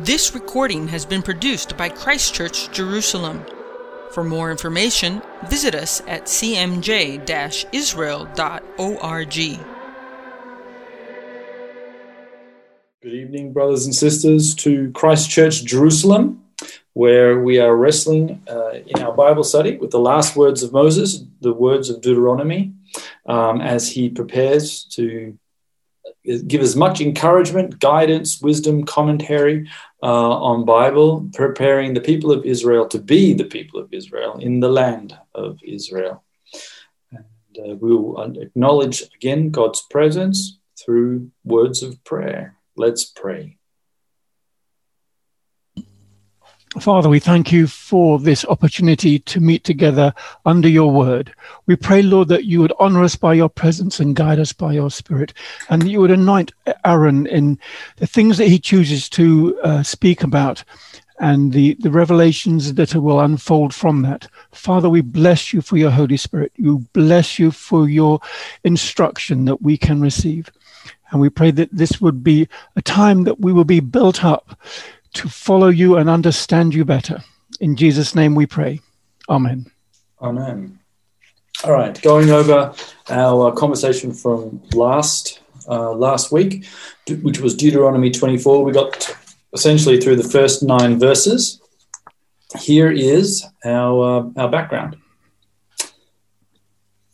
This recording has been produced by Christchurch Jerusalem. For more information, visit us at cmj israel.org. Good evening, brothers and sisters, to Christchurch Jerusalem, where we are wrestling uh, in our Bible study with the last words of Moses, the words of Deuteronomy, um, as he prepares to give as much encouragement, guidance, wisdom, commentary uh, on Bible, preparing the people of Israel to be the people of Israel in the land of Israel. And uh, we will acknowledge again God's presence through words of prayer. Let's pray. Father, we thank you for this opportunity to meet together under your word. We pray, Lord, that you would honor us by your presence and guide us by your spirit, and that you would anoint Aaron in the things that he chooses to uh, speak about and the, the revelations that will unfold from that. Father, we bless you for your Holy Spirit. We bless you for your instruction that we can receive. And we pray that this would be a time that we will be built up to follow you and understand you better. In Jesus' name we pray. Amen. Amen. All right, going over our conversation from last uh, last week, which was Deuteronomy 24. We got essentially through the first nine verses. Here is our uh, our background.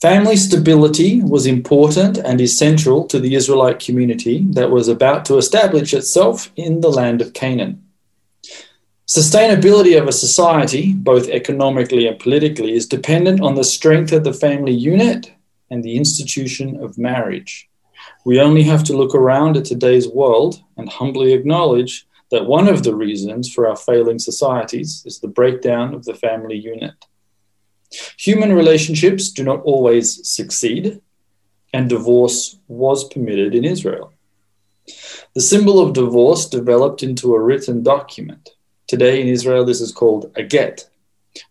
Family stability was important and essential to the Israelite community that was about to establish itself in the land of Canaan. Sustainability of a society, both economically and politically, is dependent on the strength of the family unit and the institution of marriage. We only have to look around at today's world and humbly acknowledge that one of the reasons for our failing societies is the breakdown of the family unit. Human relationships do not always succeed, and divorce was permitted in Israel. The symbol of divorce developed into a written document Today in Israel, this is called a get.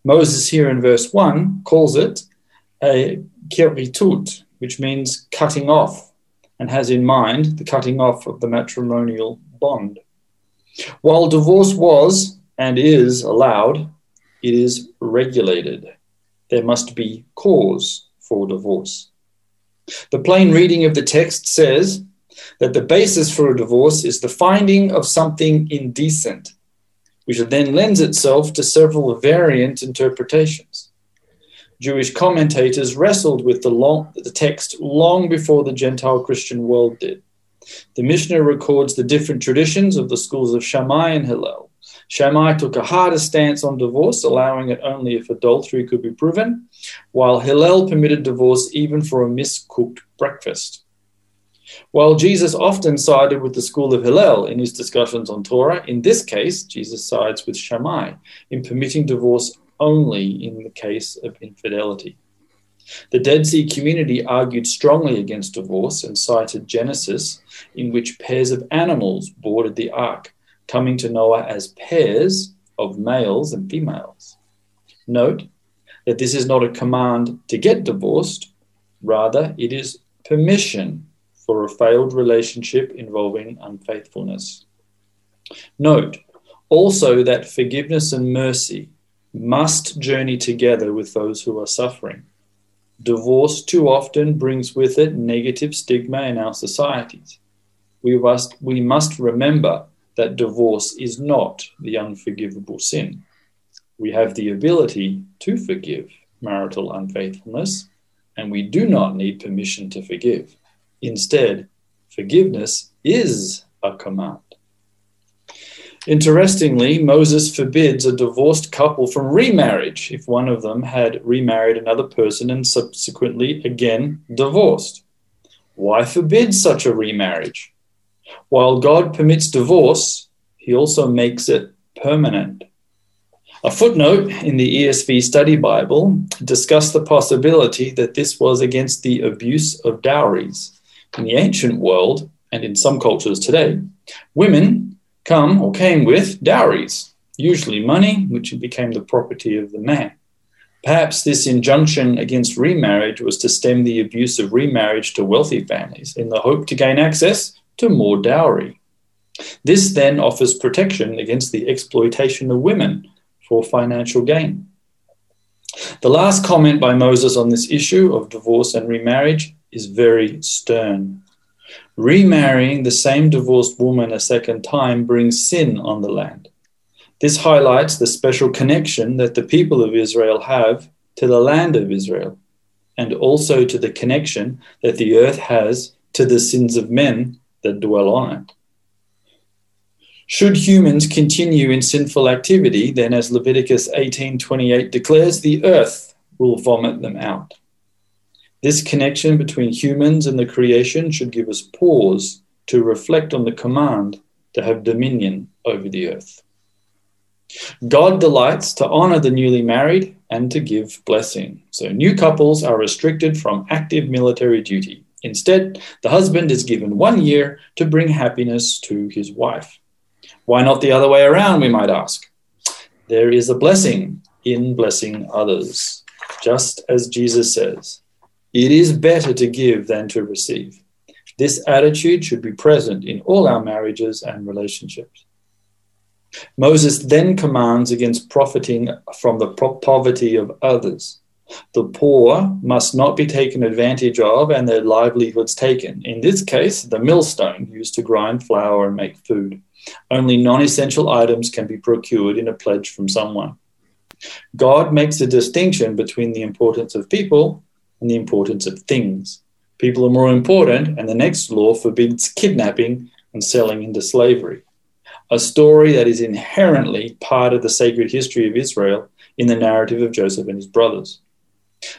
Moses here in verse 1 calls it a kiritut, which means cutting off, and has in mind the cutting off of the matrimonial bond. While divorce was and is allowed, it is regulated. There must be cause for divorce. The plain reading of the text says that the basis for a divorce is the finding of something indecent which then lends itself to several variant interpretations. Jewish commentators wrestled with the, long, the text long before the Gentile Christian world did. The Mishnah records the different traditions of the schools of Shammai and Hillel. Shammai took a harder stance on divorce, allowing it only if adultery could be proven, while Hillel permitted divorce even for a miscooked breakfast. While Jesus often sided with the school of Hillel in his discussions on Torah, in this case, Jesus sides with Shammai in permitting divorce only in the case of infidelity. The Dead Sea community argued strongly against divorce and cited Genesis, in which pairs of animals boarded the ark, coming to Noah as pairs of males and females. Note that this is not a command to get divorced, rather, it is permission for a failed relationship involving unfaithfulness. Note also that forgiveness and mercy must journey together with those who are suffering. Divorce too often brings with it negative stigma in our societies. We must, we must remember that divorce is not the unforgivable sin. We have the ability to forgive marital unfaithfulness, and we do not need permission to forgive. Instead, forgiveness is a command. Interestingly, Moses forbids a divorced couple from remarriage if one of them had remarried another person and subsequently again divorced. Why forbid such a remarriage? While God permits divorce, he also makes it permanent. A footnote in the ESV Study Bible discussed the possibility that this was against the abuse of dowries. In the ancient world, and in some cultures today, women come or came with dowries, usually money, which became the property of the man. Perhaps this injunction against remarriage was to stem the abuse of remarriage to wealthy families in the hope to gain access to more dowry. This then offers protection against the exploitation of women for financial gain. The last comment by Moses on this issue of divorce and remarriage is very stern. Remarrying the same divorced woman a second time brings sin on the land. This highlights the special connection that the people of Israel have to the land of Israel, and also to the connection that the earth has to the sins of men that dwell on it. Should humans continue in sinful activity, then as Leviticus 18:28 declares, the earth will vomit them out. This connection between humans and the creation should give us pause to reflect on the command to have dominion over the earth. God delights to honor the newly married and to give blessing. So new couples are restricted from active military duty. Instead, the husband is given one year to bring happiness to his wife. Why not the other way around, we might ask? There is a blessing in blessing others, just as Jesus says, it is better to give than to receive. This attitude should be present in all our marriages and relationships. Moses then commands against profiting from the poverty of others. The poor must not be taken advantage of and their livelihoods taken. In this case, the millstone used to grind flour and make food. Only non essential items can be procured in a pledge from someone. God makes a distinction between the importance of people and the importance of things. People are more important, and the next law forbids kidnapping and selling into slavery a story that is inherently part of the sacred history of Israel in the narrative of Joseph and his brothers.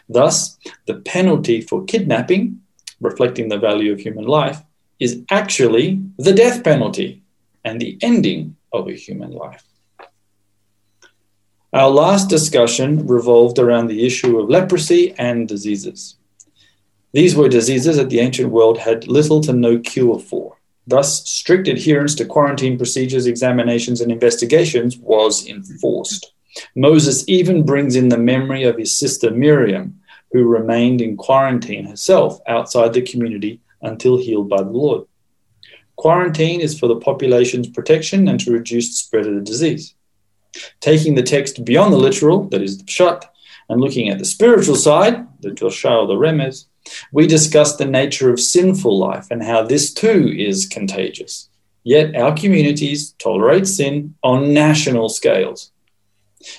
Thus, the penalty for kidnapping, reflecting the value of human life, is actually the death penalty and the ending of a human life. Our last discussion revolved around the issue of leprosy and diseases. These were diseases that the ancient world had little to no cure for. Thus, strict adherence to quarantine procedures, examinations, and investigations was enforced. Moses even brings in the memory of his sister Miriam, who remained in quarantine herself outside the community until healed by the Lord. Quarantine is for the population's protection and to reduce the spread of the disease. Taking the text beyond the literal, that is the pshat, and looking at the spiritual side, the drasha or the remez, we discussed the nature of sinful life and how this too is contagious. Yet our communities tolerate sin on national scales.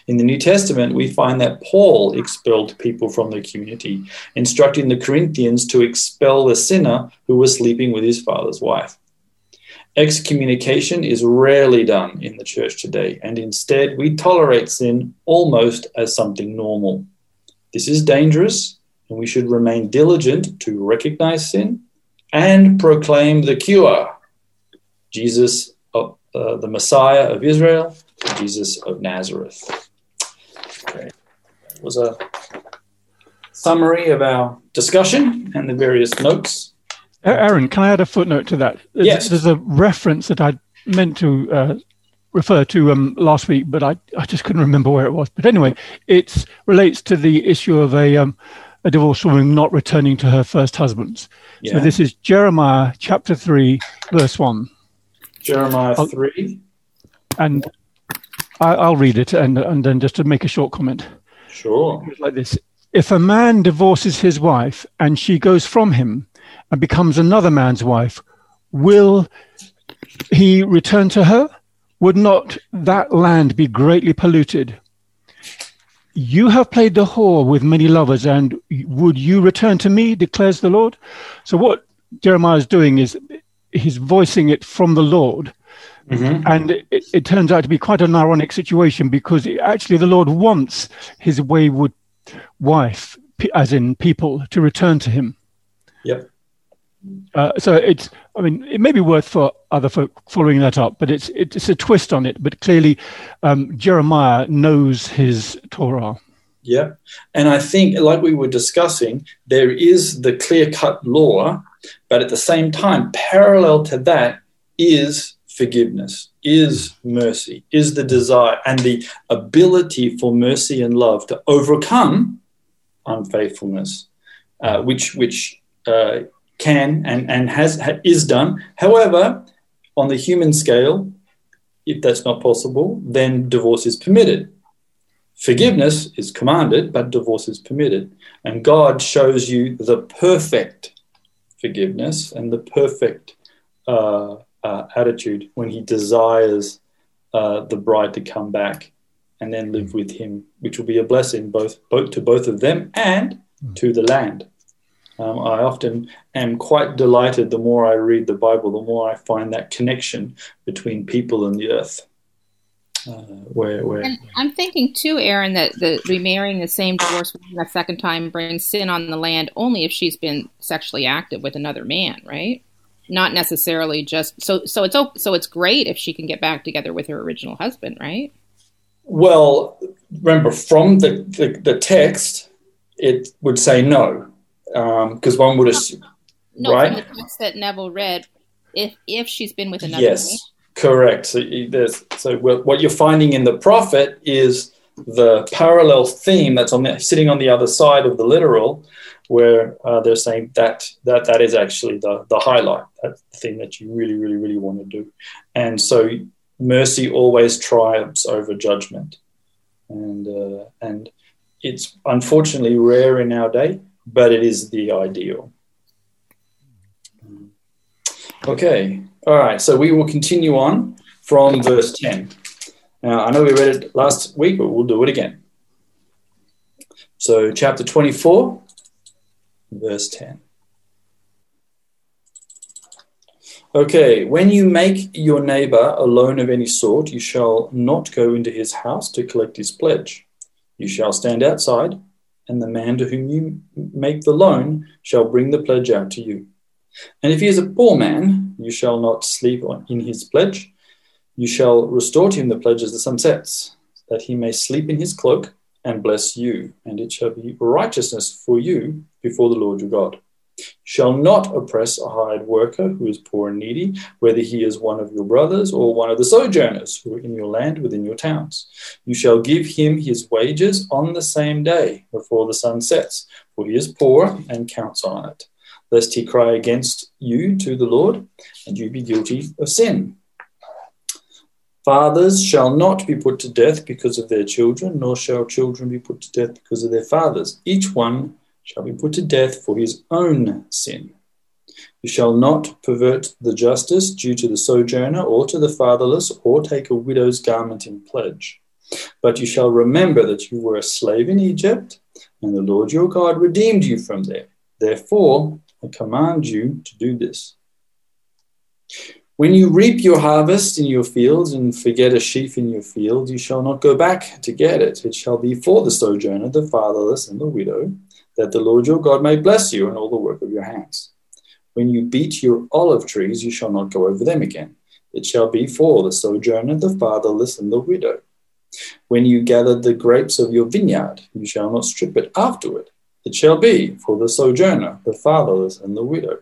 In the New Testament, we find that Paul expelled people from the community, instructing the Corinthians to expel the sinner who was sleeping with his father's wife. Excommunication is rarely done in the church today, and instead we tolerate sin almost as something normal. This is dangerous and we should remain diligent to recognize sin and proclaim the cure Jesus, uh, uh, the Messiah of Israel, Jesus of Nazareth. Okay. That was a summary of our discussion and the various notes. Aaron, can I add a footnote to that? There's, yes. There's a reference that I meant to uh, refer to um, last week, but I, I just couldn't remember where it was. But anyway, it relates to the issue of a um, a divorced woman not returning to her first husband. Yeah. So this is Jeremiah chapter 3, verse 1. Jeremiah 3. And I, will read it and, and then just to make a short comment. Sure. It's like this If a man divorces his wife and she goes from him and becomes another man's wife, will he return to her? Would not that land be greatly polluted? You have played the whore with many lovers, and would you return to me, declares the Lord? So, what Jeremiah is doing is he's voicing it from the Lord. Mm-hmm. And it, it, turns out to be quite an ironic situation because it, actually the Lord wants his wayward wife, as in people, to return to him. Yep. Uh, so it's, I mean, it may be worth for other folk following that up, but it's it's a twist on it. But clearly, um, Jeremiah knows his Torah. Yeah, and I think, like we were discussing, there is the clear-cut law, but at the same time, parallel to that is forgiveness, is mercy, is the desire and the ability for mercy and love to overcome unfaithfulness, uh, which which uh, can and, and has is done. However, on the human scale, if that's not possible, then divorce is permitted. Forgiveness is commanded, but divorce is permitted. And God shows you the perfect forgiveness and the perfect uh, uh, attitude when He desires uh, the bride to come back and then live with Him, which will be a blessing both, both to both of them and to the land. Um, I often am quite delighted the more I read the Bible, the more I find that connection between people and the earth. Uh, where, where and I'm thinking too, Aaron, that the remarrying the same divorced woman a second time brings sin on the land only if she's been sexually active with another man, right? Not necessarily just so. So it's so it's great if she can get back together with her original husband, right? Well, remember from the, the, the text, it would say no because um, one would assume, no, right? From the text that Neville read, if if she's been with another. Yes, man. correct. So there's so what you're finding in the prophet is the parallel theme that's on the, sitting on the other side of the literal, where uh, they're saying that that that is actually the the highlight. That's the thing that you really, really, really want to do, and so mercy always triumphs over judgment, and uh, and it's unfortunately rare in our day but it is the ideal. Okay, all right, so we will continue on from verse 10. Now, I know we read it last week, but we'll do it again. So, chapter 24, verse 10. Okay, when you make your neighbor a loan of any sort, you shall not go into his house to collect his pledge. You shall stand outside and the man to whom you make the loan shall bring the pledge out to you. And if he is a poor man, you shall not sleep in his pledge. You shall restore to him the pledge as the sun sets, that he may sleep in his cloak and bless you, and it shall be righteousness for you before the Lord your God shall not oppress a hired worker who is poor and needy, whether he is one of your brothers or one of the sojourners who are in your land within your towns. You shall give him his wages on the same day before the sun sets, for he is poor and counts on it, lest he cry against you to the Lord, and you be guilty of sin. Fathers shall not be put to death because of their children, nor shall children be put to death because of their fathers. Each one shall be put to death for his own sin. You shall not pervert the justice due to the sojourner or to the fatherless, or take a widow's garment in pledge. But you shall remember that you were a slave in Egypt, and the Lord your God redeemed you from there. Therefore, I command you to do this. When you reap your harvest in your fields and forget a sheaf in your field, you shall not go back to get it. It shall be for the sojourner, the fatherless, and the widow that the Lord your God may bless you in all the work of your hands. When you beat your olive trees, you shall not go over them again. It shall be for the sojourner, the fatherless, and the widow. When you gather the grapes of your vineyard, you shall not strip it afterward. It shall be for the sojourner, the fatherless, and the widow.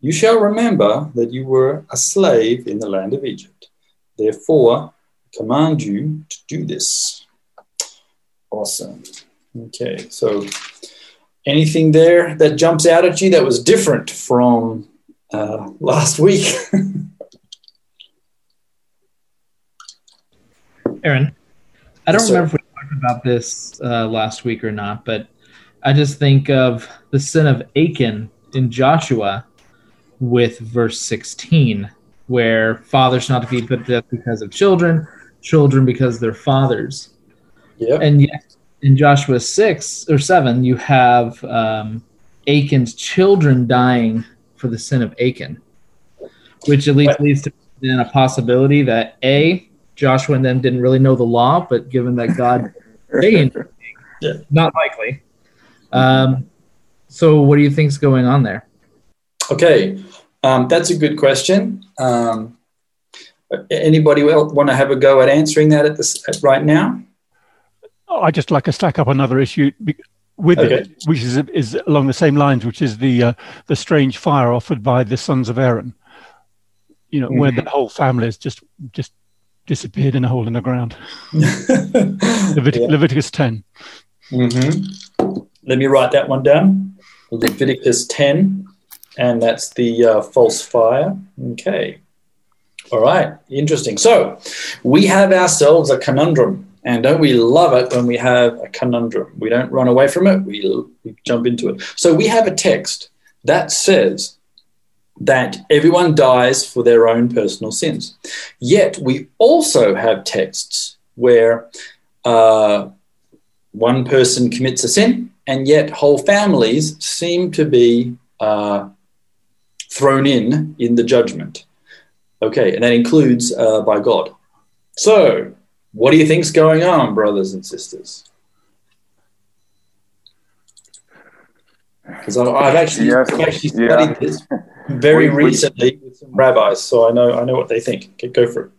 You shall remember that you were a slave in the land of Egypt. Therefore, I command you to do this. Awesome. Okay, so anything there that jumps out at you that was different from uh, last week? Aaron, I don't yes, remember if we talked about this uh, last week or not, but I just think of the sin of Achan in Joshua with verse 16, where fathers not to be put to death because of children, children because they're fathers. Yeah. And yet in Joshua 6 or 7, you have um, Achan's children dying for the sin of Achan, which at least leads to then a possibility that A, Joshua and them didn't really know the law, but given that God, they yeah. not likely. Um, so, what do you think is going on there? Okay, um, that's a good question. Um, anybody want to have a go at answering that at this at right now? I just like to stack up another issue with okay. it, which is is along the same lines, which is the uh, the strange fire offered by the sons of Aaron. You know, mm-hmm. where the whole family has just just disappeared in a hole in the ground. Levit- yeah. Leviticus 10. Mm-hmm. Let me write that one down. Leviticus 10, and that's the uh, false fire. Okay. All right, interesting. So we have ourselves a conundrum, and don't we love it when we have a conundrum? We don't run away from it, we, we jump into it. So we have a text that says that everyone dies for their own personal sins. Yet we also have texts where uh, one person commits a sin, and yet whole families seem to be uh, thrown in in the judgment. Okay, and that includes uh, by God. So, what do you think's going on, brothers and sisters? Because I've actually, yes. I've actually studied yeah. this very we, recently we, with some rabbis, so I know I know what they think. Okay, go for it.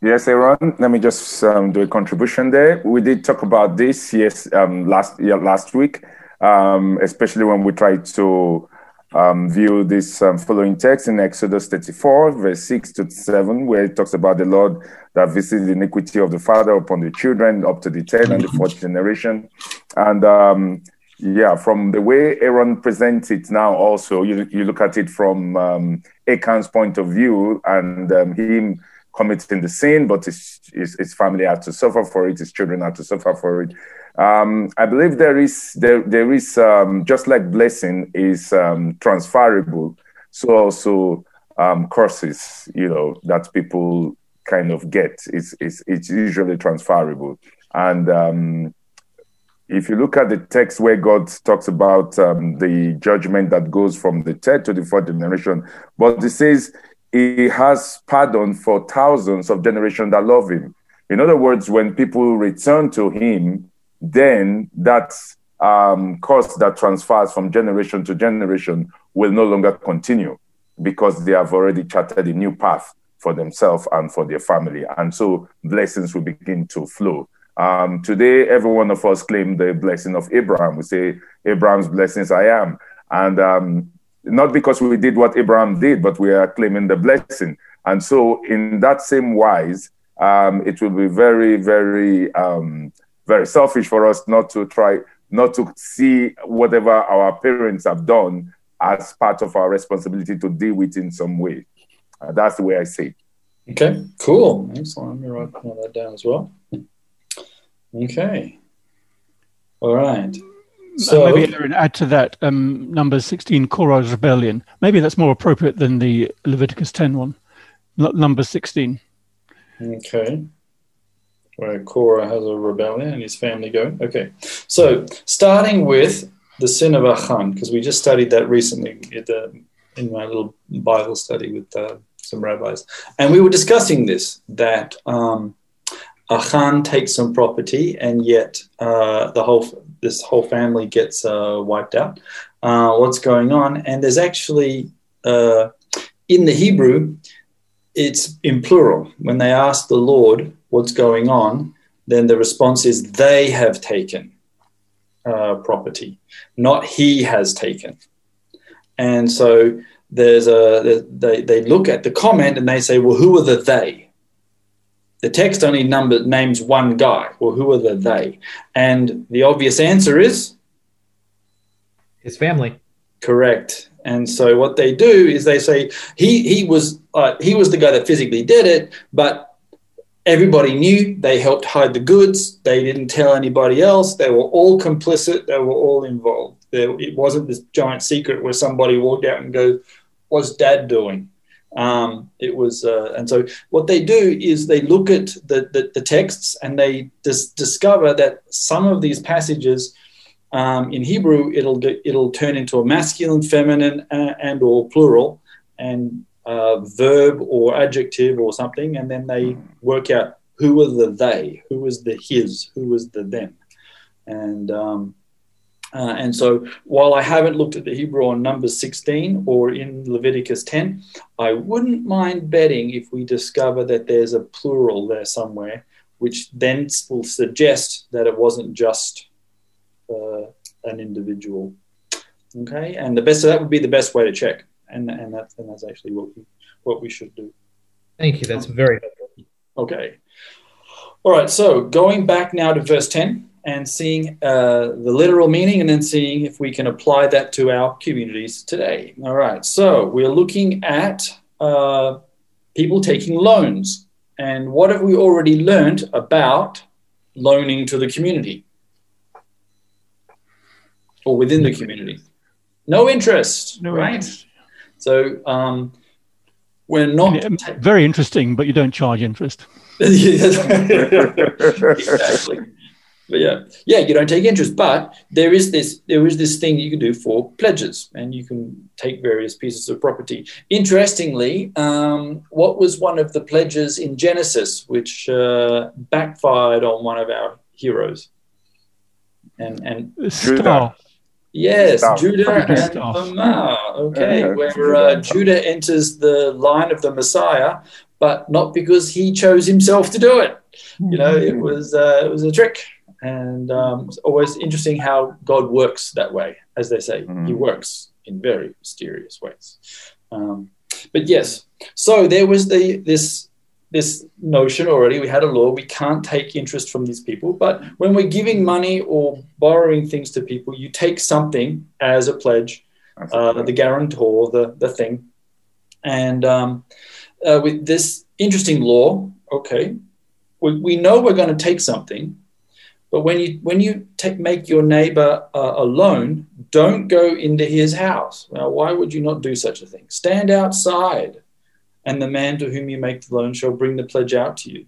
Yes, Aaron. Let me just um, do a contribution there. We did talk about this yes um, last yeah, last week, um, especially when we tried to um, view this um, following text in Exodus 34, verse 6 to 7, where it talks about the Lord that visits the iniquity of the father upon the children up to the third and the fourth generation. And um, yeah, from the way Aaron presents it now, also, you, you look at it from um, Achan's point of view and um, him committing the sin, but his, his, his family had to suffer for it, his children had to suffer for it. Um, I believe there is there there is um, just like blessing is um, transferable, so also um, curses, you know, that people kind of get. It's it's, it's usually transferable, and um, if you look at the text where God talks about um, the judgment that goes from the third to the fourth generation, but it says He has pardon for thousands of generations that love Him. In other words, when people return to Him then that um, cost that transfers from generation to generation will no longer continue because they have already charted a new path for themselves and for their family. And so blessings will begin to flow. Um, today, every one of us claim the blessing of Abraham. We say, Abraham's blessings I am. And um, not because we did what Abraham did, but we are claiming the blessing. And so, in that same wise, um, it will be very, very um, very selfish for us not to try not to see whatever our parents have done as part of our responsibility to deal with in some way. Uh, that's the way I see it. Okay, cool. Excellent. Let me write that down as well. Okay. All right. So maybe Aaron, add to that um, number 16, Korah's rebellion. Maybe that's more appropriate than the Leviticus 10 one. L- number 16. Okay where Korah has a rebellion and his family go. Okay, so starting with the sin of Achan, because we just studied that recently in my little Bible study with uh, some rabbis, and we were discussing this that um, Achan takes some property, and yet uh, the whole this whole family gets uh, wiped out. Uh, what's going on? And there's actually uh, in the Hebrew, it's in plural. When they ask the Lord what's going on, then the response is they have taken uh, property, not he has taken. And so there's a they, they look at the comment and they say, well, who are the they? The text only number names one guy. Well, who are the they? And the obvious answer is his family. Correct. And so what they do is they say he he was uh, he was the guy that physically did it, but everybody knew. They helped hide the goods. They didn't tell anybody else. They were all complicit. They were all involved. There, it wasn't this giant secret where somebody walked out and goes what's dad doing? Um, it was uh, and so what they do is they look at the, the, the texts and they dis- discover that some of these passages um, in hebrew it'll it'll turn into a masculine feminine uh, and or plural. And uh, verb or adjective or something, and then they work out who are the they, who was the his, who was the them, and um, uh, and so while I haven't looked at the Hebrew on Numbers 16 or in Leviticus 10, I wouldn't mind betting if we discover that there's a plural there somewhere, which then will suggest that it wasn't just uh, an individual. Okay, and the best of that would be the best way to check and and that's and that's actually what we what we should do. Thank you. That's very helpful. Okay. All right. So going back now to verse ten and seeing uh, the literal meaning, and then seeing if we can apply that to our communities today. All right. So we're looking at uh, people taking loans. And what have we already learned about loaning to the community or within the community? No interest, No right? interest. So um, we're not. Yeah, Very interesting, but you don't charge interest. exactly. But yeah, yeah, you don't take interest, but there is this there is this thing you can do for pledges, and you can take various pieces of property. Interestingly, um, what was one of the pledges in Genesis, which uh, backfired on one of our heroes? And and Star. Yes. Judah and. Tamar. Okay, Yeah, where Judah uh. Judah enters the line of the Messiah, but not because he chose himself to do it. You know, it was uh, it was a trick, and um, it's always interesting how God works that way. As they say, He Mhm. works in very mysterious ways. Um, but yes, so there was the this this notion already. We had a law. We can't take interest from these people. But when we're giving money or borrowing things to people, you take something as a pledge, uh, the guarantor, the the thing, and um, uh, with this interesting law, okay, we, we know we're going to take something. But when you when you take, make your neighbor uh, a loan, don't go into his house. Now, why would you not do such a thing? Stand outside and the man to whom you make the loan shall bring the pledge out to you.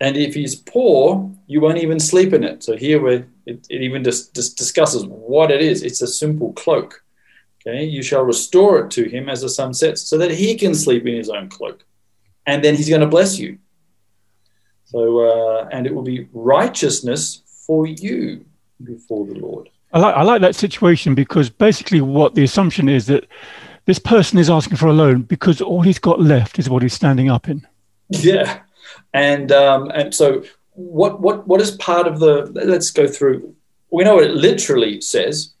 And if he's poor, you won't even sleep in it. So here we it, it even just, just discusses what it is. It's a simple cloak. Okay, you shall restore it to him as the sun sets, so that he can sleep in his own cloak, and then he's going to bless you. So, uh, and it will be righteousness for you before the Lord. I like, I like that situation because basically what the assumption is that this person is asking for a loan because all he's got left is what he's standing up in. Yeah, and um, and so what what what is part of the? Let's go through. We know what it literally says,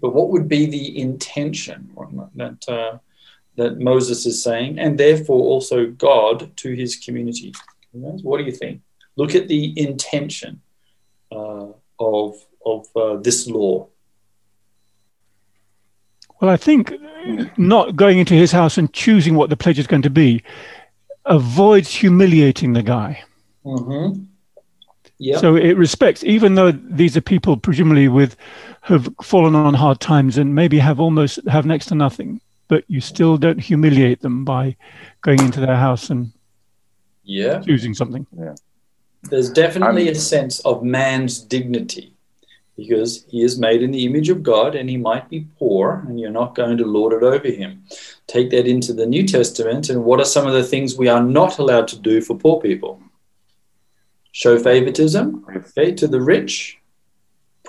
but what would be the intention that uh, that Moses is saying, and therefore also God to his community? What do you think? Look at the intention uh, of of uh, this law. Well, I think not going into his house and choosing what the pledge is going to be avoids humiliating the guy. Mm-hmm. Yeah. So it respects, even though these are people presumably with have fallen on hard times and maybe have almost have next to nothing, but you still don't humiliate them by going into their house and yeah. choosing something. Yeah. There's definitely I'm- a sense of man's dignity because he is made in the image of God and he might be poor and you're not going to lord it over him. Take that into the New Testament and what are some of the things we are not allowed to do for poor people? Show favoritism, okay, to the rich.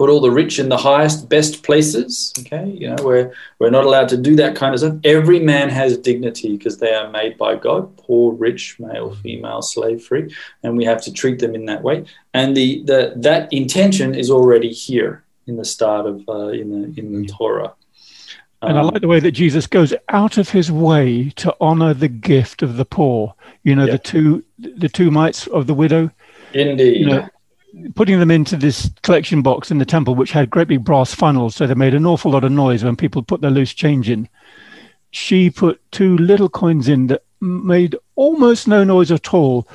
Put all the rich in the highest, best places. Okay, you know, we're we're not allowed to do that kind of stuff. Every man has dignity because they are made by God, poor, rich, male, female, slave free, and we have to treat them in that way. And the, the that intention is already here in the start of uh, in the in the Torah. And I Um, like the way that Jesus goes out of his way to honor the gift of the poor. You know, Yeah. the two the two mites of the widow. indeed. You know, putting them into this collection box in the temple, which had great big brass funnels, so they made an awful lot of noise when people put their loose change in. She put two little coins in that made almost no noise at all.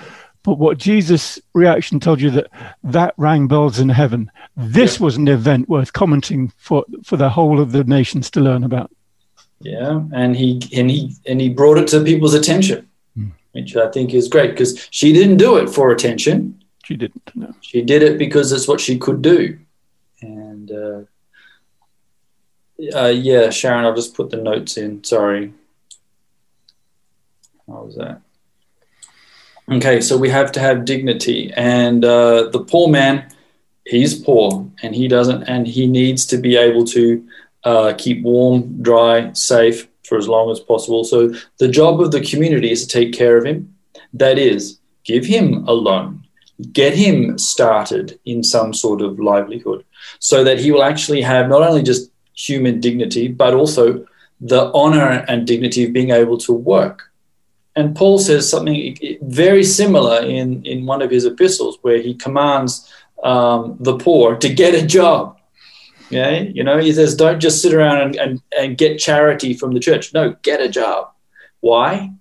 But what Jesus' reaction told you that that rang bells in heaven. This was an event worth commenting for for the whole of the nations to learn about. Yeah, and he and he and he brought it to people's attention, Hmm. which I think is great because she didn't do it for attention. She didn't know. She did it because it's what she could do. And uh, uh, yeah, Sharon, I'll just put the notes in. Sorry. How was that? Okay, so we have to have dignity, and uh, the poor man, he's poor, and he doesn't, and he needs to be able to uh, keep warm, dry, safe for as long as possible. So the job of the community is to take care of him. That is, give him a loan, get him started in some sort of livelihood, so that he will actually have not only just human dignity, but also the honor and dignity of being able to work. And Paul says something very similar in, in one of his epistles where he commands um, the poor to get a job. Yeah, you know, he says, don't just sit around and, and, and get charity from the church. No, get a job. Why?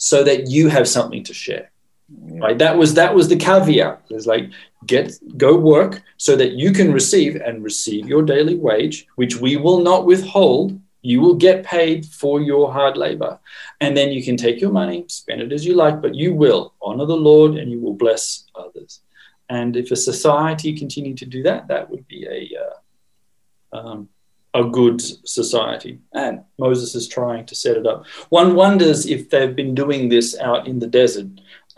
so that you have something to share. Right? That was that was the caveat. It's like get go work so that you can receive and receive your daily wage, which we will not withhold. You will get paid for your hard labor. And then you can take your money, spend it as you like, but you will honor the Lord and you will bless others. And if a society continued to do that, that would be a uh, um, a good society. And Moses is trying to set it up. One wonders if they've been doing this out in the desert.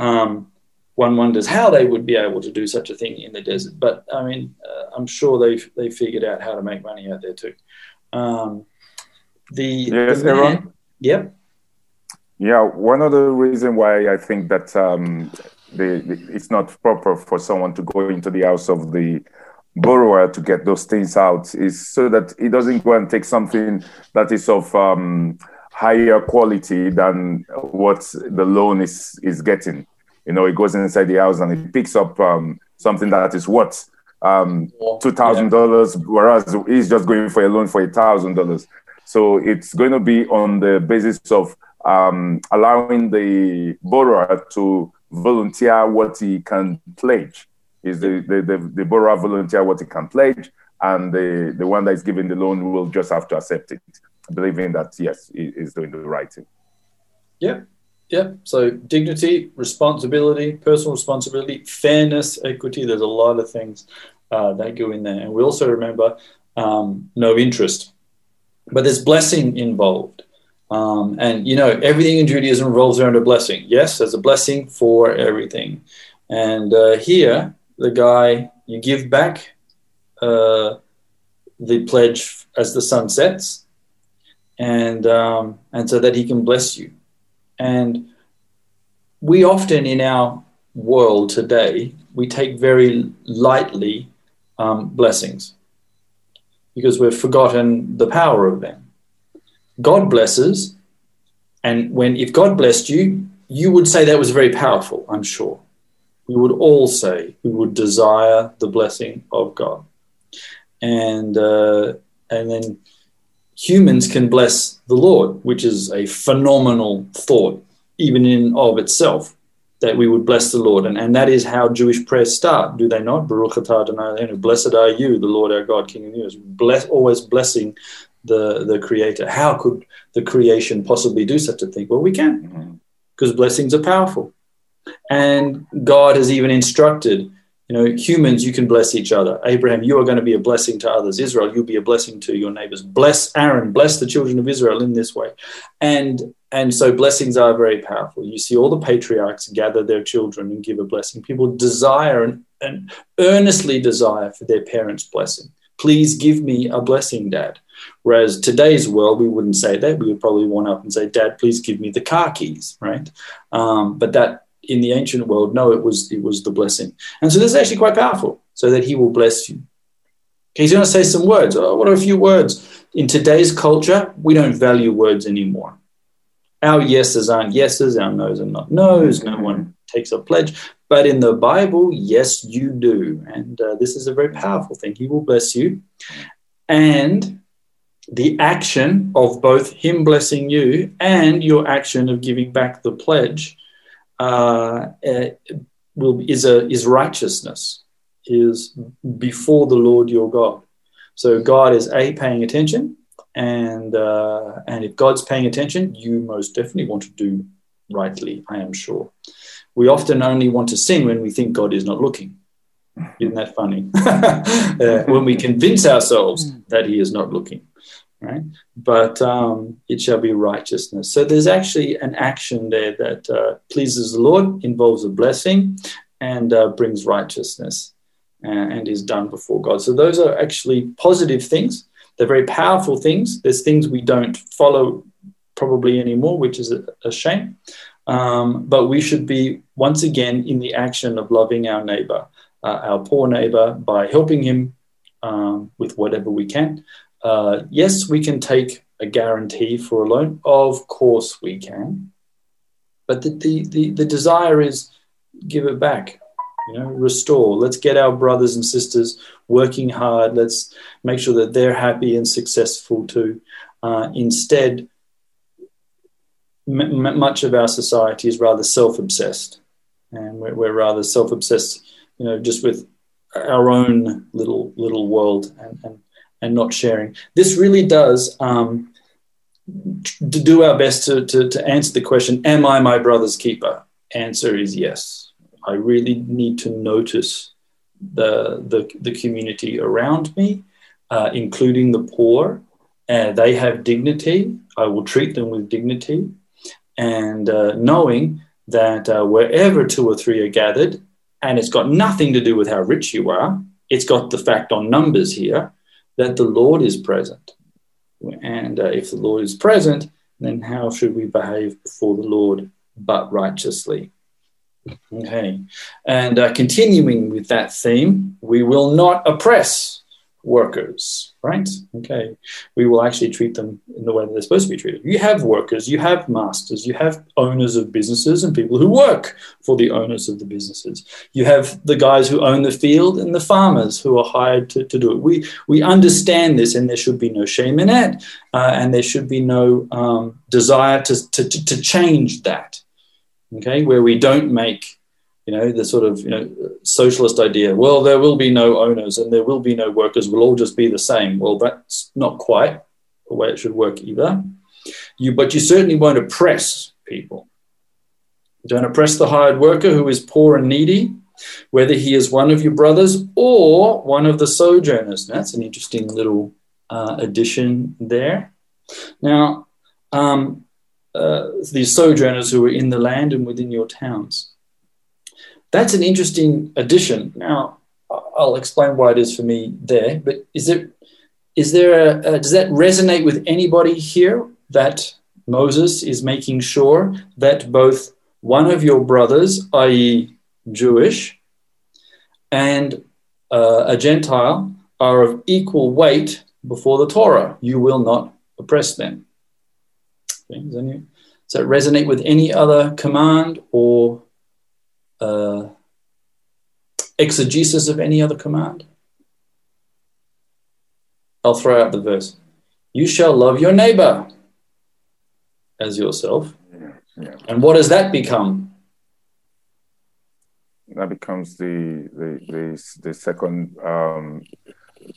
Um, one wonders how they would be able to do such a thing in the desert. But I mean, uh, I'm sure they've they figured out how to make money out there too. Um, the yes, the man? Yep. Yeah, one of the reason why I think that um, the, the, it's not proper for someone to go into the house of the borrower to get those things out is so that he doesn't go and take something that is of um, higher quality than what the loan is is getting. You know, he goes inside the house and he picks up um, something that is worth um, two thousand dollars, whereas he's just going for a loan for a thousand dollars. So it's going to be on the basis of um, allowing the borrower to volunteer what he can pledge. Is the, the, the, the borrower volunteer what he can pledge, and the, the one that is giving the loan will just have to accept it, believing that yes, he is doing the right thing. Yep. Yep. So dignity, responsibility, personal responsibility, fairness, equity. There's a lot of things uh, that go in there, and we also remember um, no interest, but there's blessing involved. Um, and you know everything in Judaism revolves around a blessing. Yes, there's a blessing for everything, and uh, here the guy you give back uh, the pledge as the sun sets, and um, and so that he can bless you. And we often in our world today we take very lightly um, blessings because we've forgotten the power of them. God blesses, and when if God blessed you, you would say that was very powerful. I'm sure we would all say we would desire the blessing of God. And, uh, and then humans can bless the Lord, which is a phenomenal thought, even in of itself, that we would bless the Lord. And, and that is how Jewish prayers start, do they not? Baruch atah blessed are you, the Lord our God, King of the universe. Bless, always blessing the, the Creator. How could the creation possibly do such a thing? Well, we can, mm-hmm. because blessings are powerful. And God has even instructed, you know, humans, you can bless each other. Abraham, you are going to be a blessing to others. Israel, you'll be a blessing to your neighbors. Bless Aaron, bless the children of Israel in this way. And and so blessings are very powerful. You see all the patriarchs gather their children and give a blessing. People desire and, and earnestly desire for their parents' blessing. Please give me a blessing, Dad. Whereas today's world, we wouldn't say that. We would probably want up and say, Dad, please give me the car keys, right? Um, but that in the ancient world, no, it was it was the blessing. And so this is actually quite powerful, so that he will bless you. He's going to say some words. Oh, what are a few words? In today's culture, we don't value words anymore. Our yeses aren't yeses, our noes are not noes. No one takes a pledge. But in the Bible, yes, you do. And uh, this is a very powerful thing. He will bless you. And the action of both him blessing you and your action of giving back the pledge uh, uh, will is a is righteousness is before the Lord your God. So God is a paying attention, and uh, and if God's paying attention, you most definitely want to do rightly. I am sure. We often only want to sin when we think God is not looking. Isn't that funny? uh, when we convince ourselves that He is not looking right? But um, it shall be righteousness. So there's actually an action there that uh, pleases the Lord, involves a blessing, and uh, brings righteousness and, and is done before God. So those are actually positive things. They're very powerful things. There's things we don't follow probably anymore, which is a, a shame. Um, but we should be once again in the action of loving our neighbor, uh, our poor neighbor, by helping him um, with whatever we can, uh, yes, we can take a guarantee for a loan. Of course, we can. But the, the, the, the desire is give it back, you know, restore. Let's get our brothers and sisters working hard. Let's make sure that they're happy and successful too. Uh, instead, m- much of our society is rather self-obsessed, and we're, we're rather self-obsessed, you know, just with our own little little world and and, and not sharing. This really does. Um, to do our best to, to, to answer the question, Am I my brother's keeper? Answer is yes. I really need to notice the, the, the community around me, uh, including the poor. Uh, they have dignity. I will treat them with dignity. And uh, knowing that uh, wherever two or three are gathered, and it's got nothing to do with how rich you are, it's got the fact on numbers here that the Lord is present. And uh, if the Lord is present, then how should we behave before the Lord but righteously? Okay. And uh, continuing with that theme, we will not oppress workers, right? Okay. We will actually treat them in the way that they're supposed to be treated. You have workers, you have masters, you have owners of businesses and people who work for the owners of the businesses. You have the guys who own the field and the farmers who are hired to, to do it. We, we understand this and there should be no shame in it uh, and there should be no um, desire to, to, to change that okay, where we don't make, you know, the sort of you know socialist idea. Well, there will be no owners and there will be no workers. We'll all just be the same. Well, that's not quite the way it should work either. You, but you certainly won't oppress people. Don't oppress the hired worker who is poor and needy, whether he is one of your brothers or one of the sojourners. That's an interesting little uh, addition there. Now, um, uh, these sojourners who are in the land and within your towns. That's an interesting addition. Now, I'll explain why it is for me there. But is there, is there a, does that resonate with anybody here that Moses is making sure that both one of your brothers, i.e., Jewish, and uh, a Gentile are of equal weight before the Torah? You will not oppress them. Does, any, does that resonate with any other command or uh, exegesis of any other command? I'll throw out the verse. You shall love your neighbor as yourself. Yeah, yeah. And what does that become? That becomes the the the, the second um,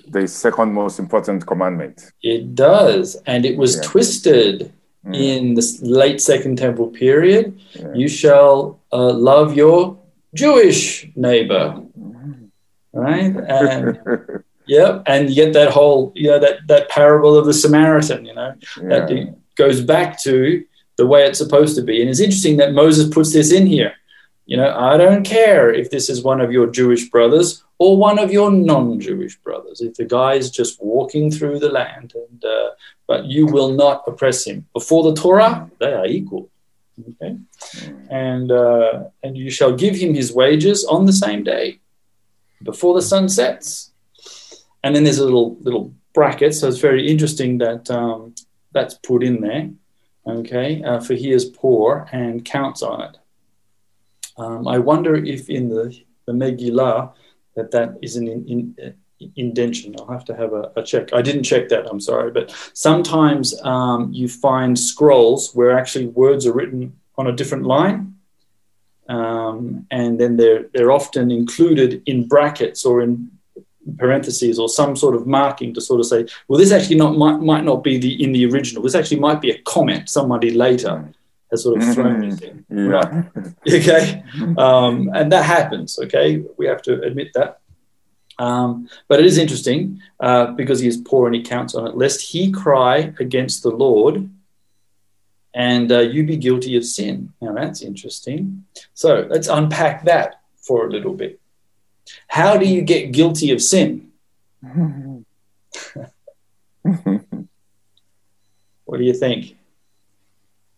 the second most important commandment. It does, and it was yeah. twisted mm. in the late Second Temple period. Yeah. You shall uh, love your Jewish neighbor, right? And yeah, and yet that whole you know that that parable of the Samaritan, you know, yeah. that goes back to the way it's supposed to be. And it's interesting that Moses puts this in here. You know, I don't care if this is one of your Jewish brothers or one of your non-Jewish brothers. If the guy is just walking through the land, and uh, but you will not oppress him before the Torah, they are equal. Okay, and uh, and you shall give him his wages on the same day, before the sun sets. And then there's a little little bracket, so it's very interesting that um, that's put in there. Okay, uh, for he is poor and counts on it. Um, I wonder if in the, the Megillah that that is an in, in, indention. I'll have to have a, a, check. I didn't check that, I'm sorry. But sometimes um, you find scrolls where actually words are written on a different line. Um, and then they're, they're often included in brackets or in parentheses or some sort of marking to sort of say, well, this actually not might, might not be the in the original. This actually might be a comment somebody later has sort of thrown it in. Yeah. Right. Okay. Um, and that happens. Okay. We have to admit that. Um, but it is interesting uh, because he is poor and he counts on it, lest he cry against the Lord and uh, you be guilty of sin. Now that's interesting. So let's unpack that for a little bit. How do you get guilty of sin? what do you think?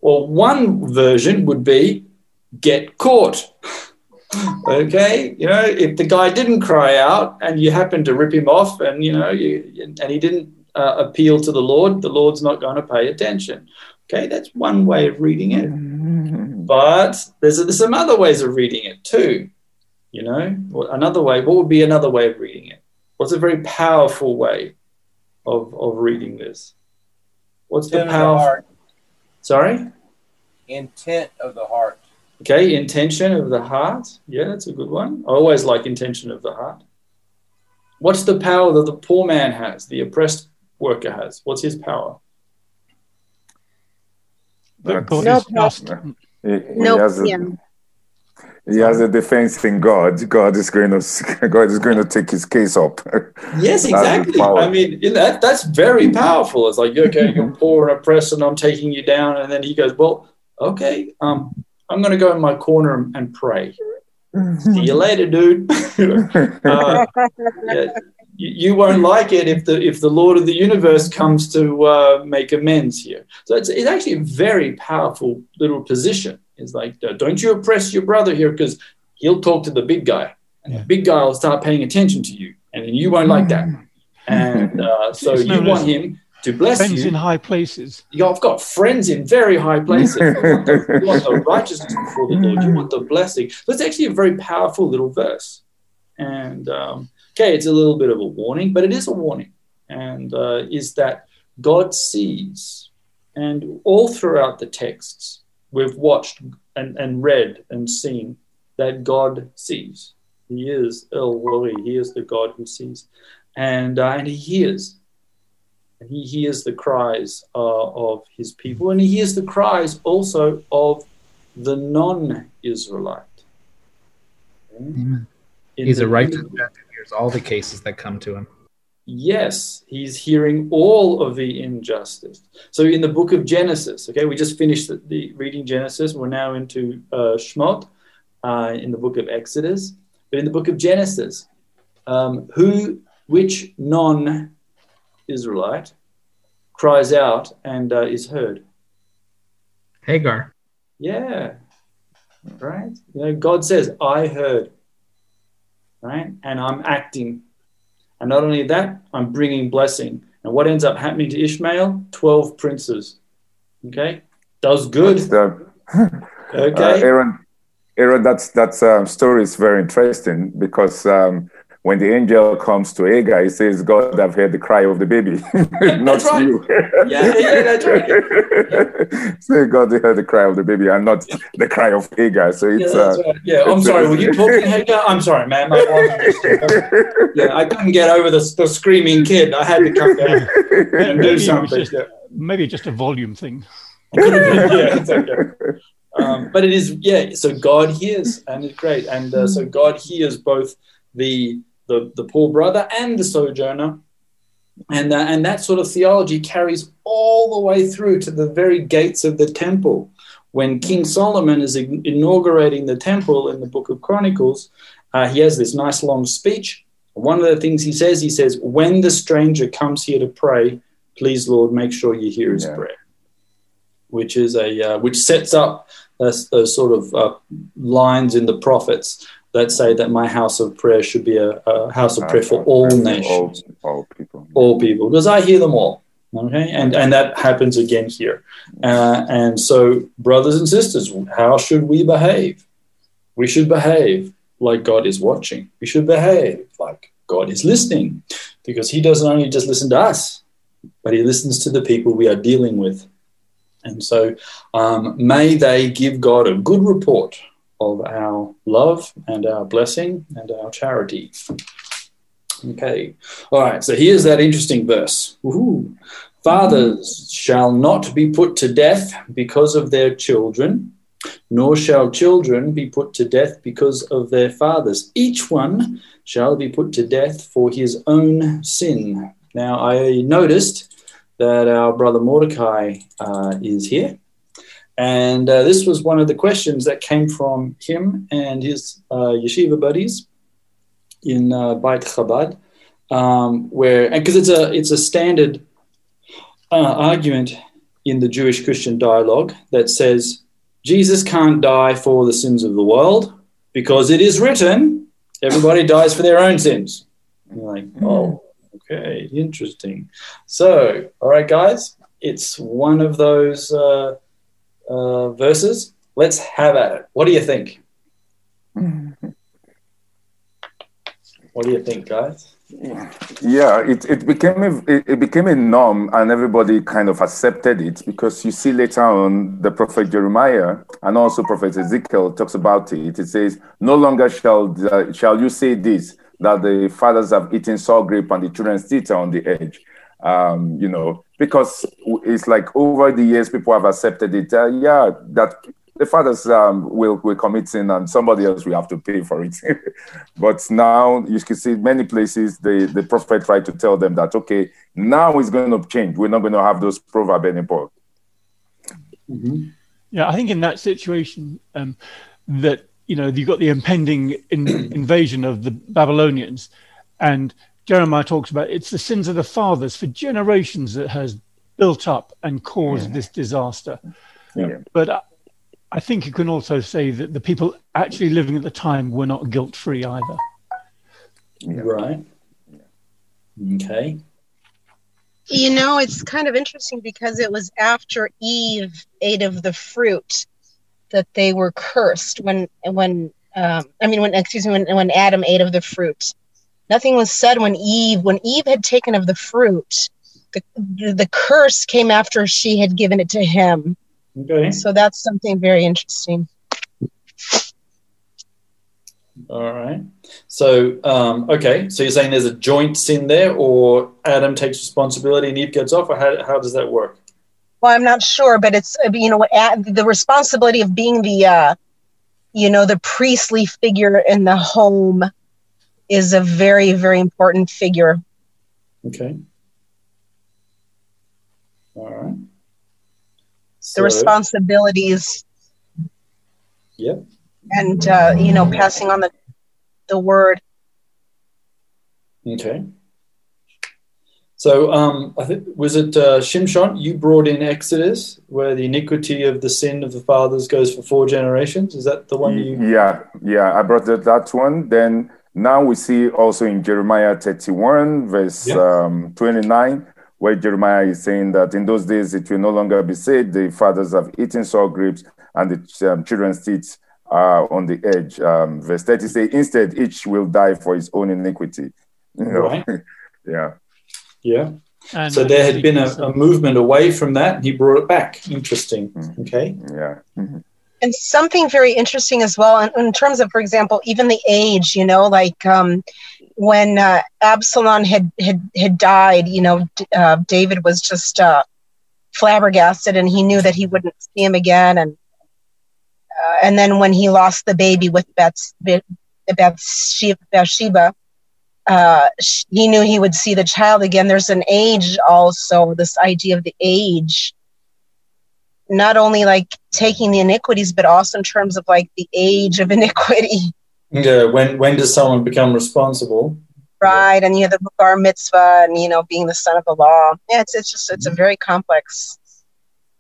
Well, one version would be get caught. okay, you know, if the guy didn't cry out and you happen to rip him off, and you know, you, and he didn't uh, appeal to the Lord, the Lord's not going to pay attention. Okay, that's one way of reading it. But there's, there's some other ways of reading it too. You know, another way. What would be another way of reading it? What's a very powerful way of of reading this? What's the power? Sorry? Intent of the heart. Okay, intention of the heart. Yeah, that's a good one. I always like intention of the heart. What's the power that the poor man has, the oppressed worker has? What's his power? That God No just. He, he has a, he has a defense in God. God is going to God is going to take his case up. Yes, exactly. I mean, in that that's very powerful. It's like, okay, you're poor and oppressed, and I'm taking you down. And then he goes, well, okay, um, I'm going to go in my corner and, pray. See you later, dude. uh, yeah, you, you won't like it if the if the Lord of the universe comes to uh, make amends here. So it's, it's actually a very powerful little position. It's like, don't you oppress your brother here because he'll talk to the big guy, and Yeah. the big guy will start paying attention to you, and then you won't like that. And uh, so you want him to bless Friends you. in high places. You've got friends in very high places. You want, the, you want the righteousness before the Lord. You want the blessing. So it's actually a very powerful little verse. And um, okay, it's a little bit of a warning, but it is a warning. And uh, is that God sees. And all throughout the texts, we've watched and, and read and seen that God sees. He is El Roi. He is the God who sees. And, uh, and he hears. And he hears the cries uh, of his people, and he hears the cries also of the non Israelite. Amen. He's a righteous judge who hears all the cases that come to him. Yes, he's hearing all of the injustice. So in the book of Genesis, okay, we just finished the, the reading Genesis. We're now into uh, Shmot uh, in the book of Exodus. But in the book of Genesis, um, who, which non-Israelite cries out and uh, is heard? Hagar. Yeah, right. You know, God says, "I heard," right, and I'm acting. And not only that, I'm bringing blessing. And what ends up happening to Ishmael? 12 princes. Okay? Does good. The- Okay? Uh, Aaron, Aaron, that's that's um, story is very interesting because um, when the angel comes to Hagar, he says, "God, I've heard the cry of the baby, not That's right. you." Yeah, yeah, that's right. Say, God, they heard the cry of the baby, and not the cry of Hagar. So Yeah, it's that's uh, right. yeah, I'm sorry. Were you talking, Hagar? I'm sorry, man. My wife- yeah, I couldn't get over the, the screaming kid. I had to come down and do it something. just- Yeah. Maybe just a volume thing. Been, yeah, it's okay. Um, but it is, yeah. So God hears, and it's great. And uh, so God hears both the the the poor brother and the sojourner, and uh, and that sort of theology carries all the way through to the very gates of the temple. When King Solomon is inaugurating the temple in the Book of Chronicles, uh, he has this nice long speech. One of the things he says, he says, "When the stranger comes here to pray, please, Lord, make sure you hear his Yeah. prayer." Which is a uh, which sets up those, those sort of uh, lines in the prophets that say that my house of prayer should be a, a house of prayer for all nations, all, all people. all people, because I hear them all. Okay, and and that happens again here. Uh, and so, brothers and sisters, how should we behave? We should behave like God is watching. We should behave like God is listening, because He doesn't only just listen to us, but He listens to the people we are dealing with. And so, um, may they give God a good report of our love and our blessing and our charity. Okay. All right. So here's that interesting verse. Fathers shall not be put to death because of their children, nor shall children be put to death because of their fathers. Each one shall be put to death for his own sin. Now, I noticed that our brother Mordecai uh, is here. And uh, this was one of the questions that came from him and his uh, yeshiva buddies in uh, Beit Chabad, um, where and because it's a it's a standard uh, argument in the Jewish Christian dialogue that says Jesus can't die for the sins of the world because it is written, everybody dies for their own sins. And you're like, oh, okay, interesting. So, all right, guys, it's one of those uh, uh, verses. Let's have at it. What do you think? What do you think, guys? Yeah, it, it became a, it, became a norm, and everybody kind of accepted it because you see later on the prophet Jeremiah and also prophet Ezekiel talks about it. It says, "No longer shall uh, shall you say this that the fathers have eaten sour grape and the children's teeth are on the edge." Um, you know, because it's like over the years people have accepted it. Uh, yeah, that the fathers um, will will commit sin and somebody else will have to pay for it. but now you can see many places the, the prophet tried to tell them that okay, now it's going to change. We're not going to have those proverbs anymore. Mm-hmm. Yeah, I think in that situation um, that you know you've got the impending in, invasion of the Babylonians, and Jeremiah talks about it's the sins of the fathers for generations that has built up and caused yeah. this disaster. Yeah. But uh, I think you can also say that the people actually living at the time were not guilt free either. Yeah. Right. Okay. You know, it's kind of interesting because it was after Eve ate of the fruit that they were cursed. When when um, I mean, when excuse me, when when Adam ate of the fruit, nothing was said when Eve when Eve had taken of the fruit. The the curse came after she had given it to him Okay. So that's something very interesting. All right. So, um, okay. So you're saying there's a joint sin there, or Adam takes responsibility and Eve gets off, or how, how does that work? Well, I'm not sure, but it's you know the responsibility of being the uh, you know the priestly figure in the home is a very very important figure. Okay. All right the responsibilities. Yep. And uh, you know, passing on the the word. Okay. So, um, I think was it uh, Shimshon? You brought in Exodus, where the iniquity of the sin of the fathers goes for four generations. Is that the one you? Yeah, yeah. I brought that, that one. Then now we see also in Jeremiah thirty-one, verse yep. um, twenty-nine, where Jeremiah is saying that in those days it will no longer be said the fathers have eaten sour grapes and the um, children's teeth are on the edge. Um, verse 30 say, instead, each will die for his own iniquity. You know? Right. yeah. Yeah. And so there had been a, a, movement away from that, he brought it back. Interesting. Mm-hmm. Okay. Yeah. Mm-hmm. And something very interesting as well, in, in, terms of, for example, even the age. You know, like um, when uh, Absalom had, had had died, you know, uh, David was just uh, flabbergasted, and he knew that he wouldn't see him again. And uh, and then when he lost the baby with Beth, Bathsheba, uh, he knew he would see the child again. There's an age also, this idea of the age, not only like taking the iniquities, but also in terms of like the age of iniquity. Yeah, when when does someone become responsible? Right, and you have the bar mitzvah, and you know, being the son of the law. Yeah, it's it's just it's a very complex.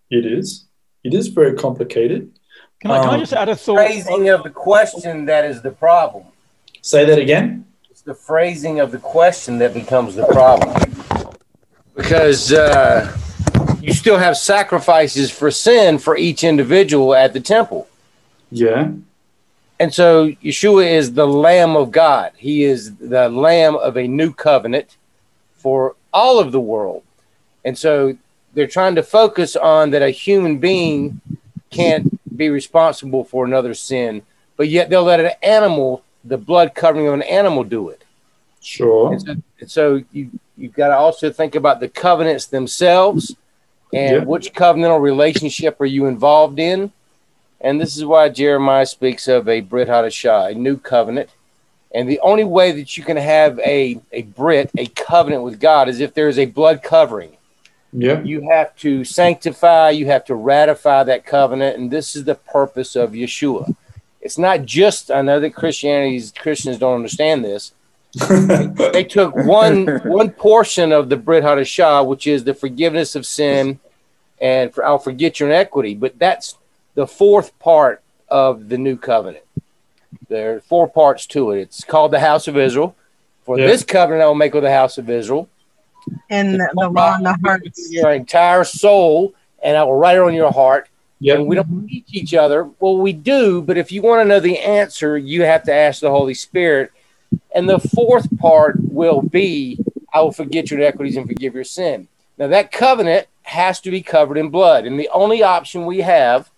It is. It is very complicated. Can I, can I um, just add a thought? Phrasing of the question that is the problem. Say that again. It's the phrasing of the question that becomes the problem, because uh, you still have sacrifices for sin for each individual at the temple. Yeah. And so Yeshua is the Lamb of God. He is the Lamb of a new covenant for all of the world. And so they're trying to focus on that a human being can't be responsible for another sin, but yet they'll let an animal, the blood covering of an animal, do it. Sure. And so, and so you you've got to also think about the covenants themselves and yeah. which covenantal relationship are you involved in and this is why Jeremiah speaks of a Brit Hadashah, a new covenant. And the only way that you can have a, a Brit, a covenant with God, is if there is a blood covering. Yeah. You have to sanctify, you have to ratify that covenant. And this is the purpose of Yeshua. It's not just, I know that Christianity's Christians don't understand this. They, they took one one portion of the Brit Hadashah, which is the forgiveness of sin, and for, I'll forget your inequity, but that's the fourth part of the new covenant. There are four parts to it. It's called the house of Israel. For yeah. this covenant, I will make with the house of Israel. And the, the law in the heart. Your entire soul, and I will write it on your heart. Yep. And we don't teach each other. Well, we do, but if you want to know the answer, you have to ask the Holy Spirit. And the fourth part will be, I will forget your iniquities and forgive your sin. Now, that covenant has to be covered in blood. And the only option we have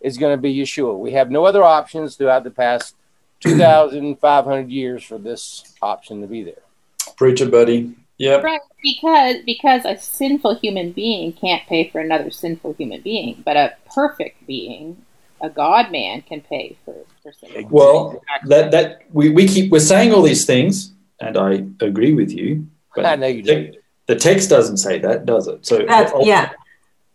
is going to be Yeshua. We have no other options throughout the past 2,500 years for this option to be there. Preacher, buddy. Yep. Right, because because a sinful human being can't pay for another sinful human being, but a perfect being, a God man, can pay for, for sin. Well, that that we, we keep we're saying all these things, and I agree with you. But I know you do. The text doesn't say that, does it? So That's, oh, yeah,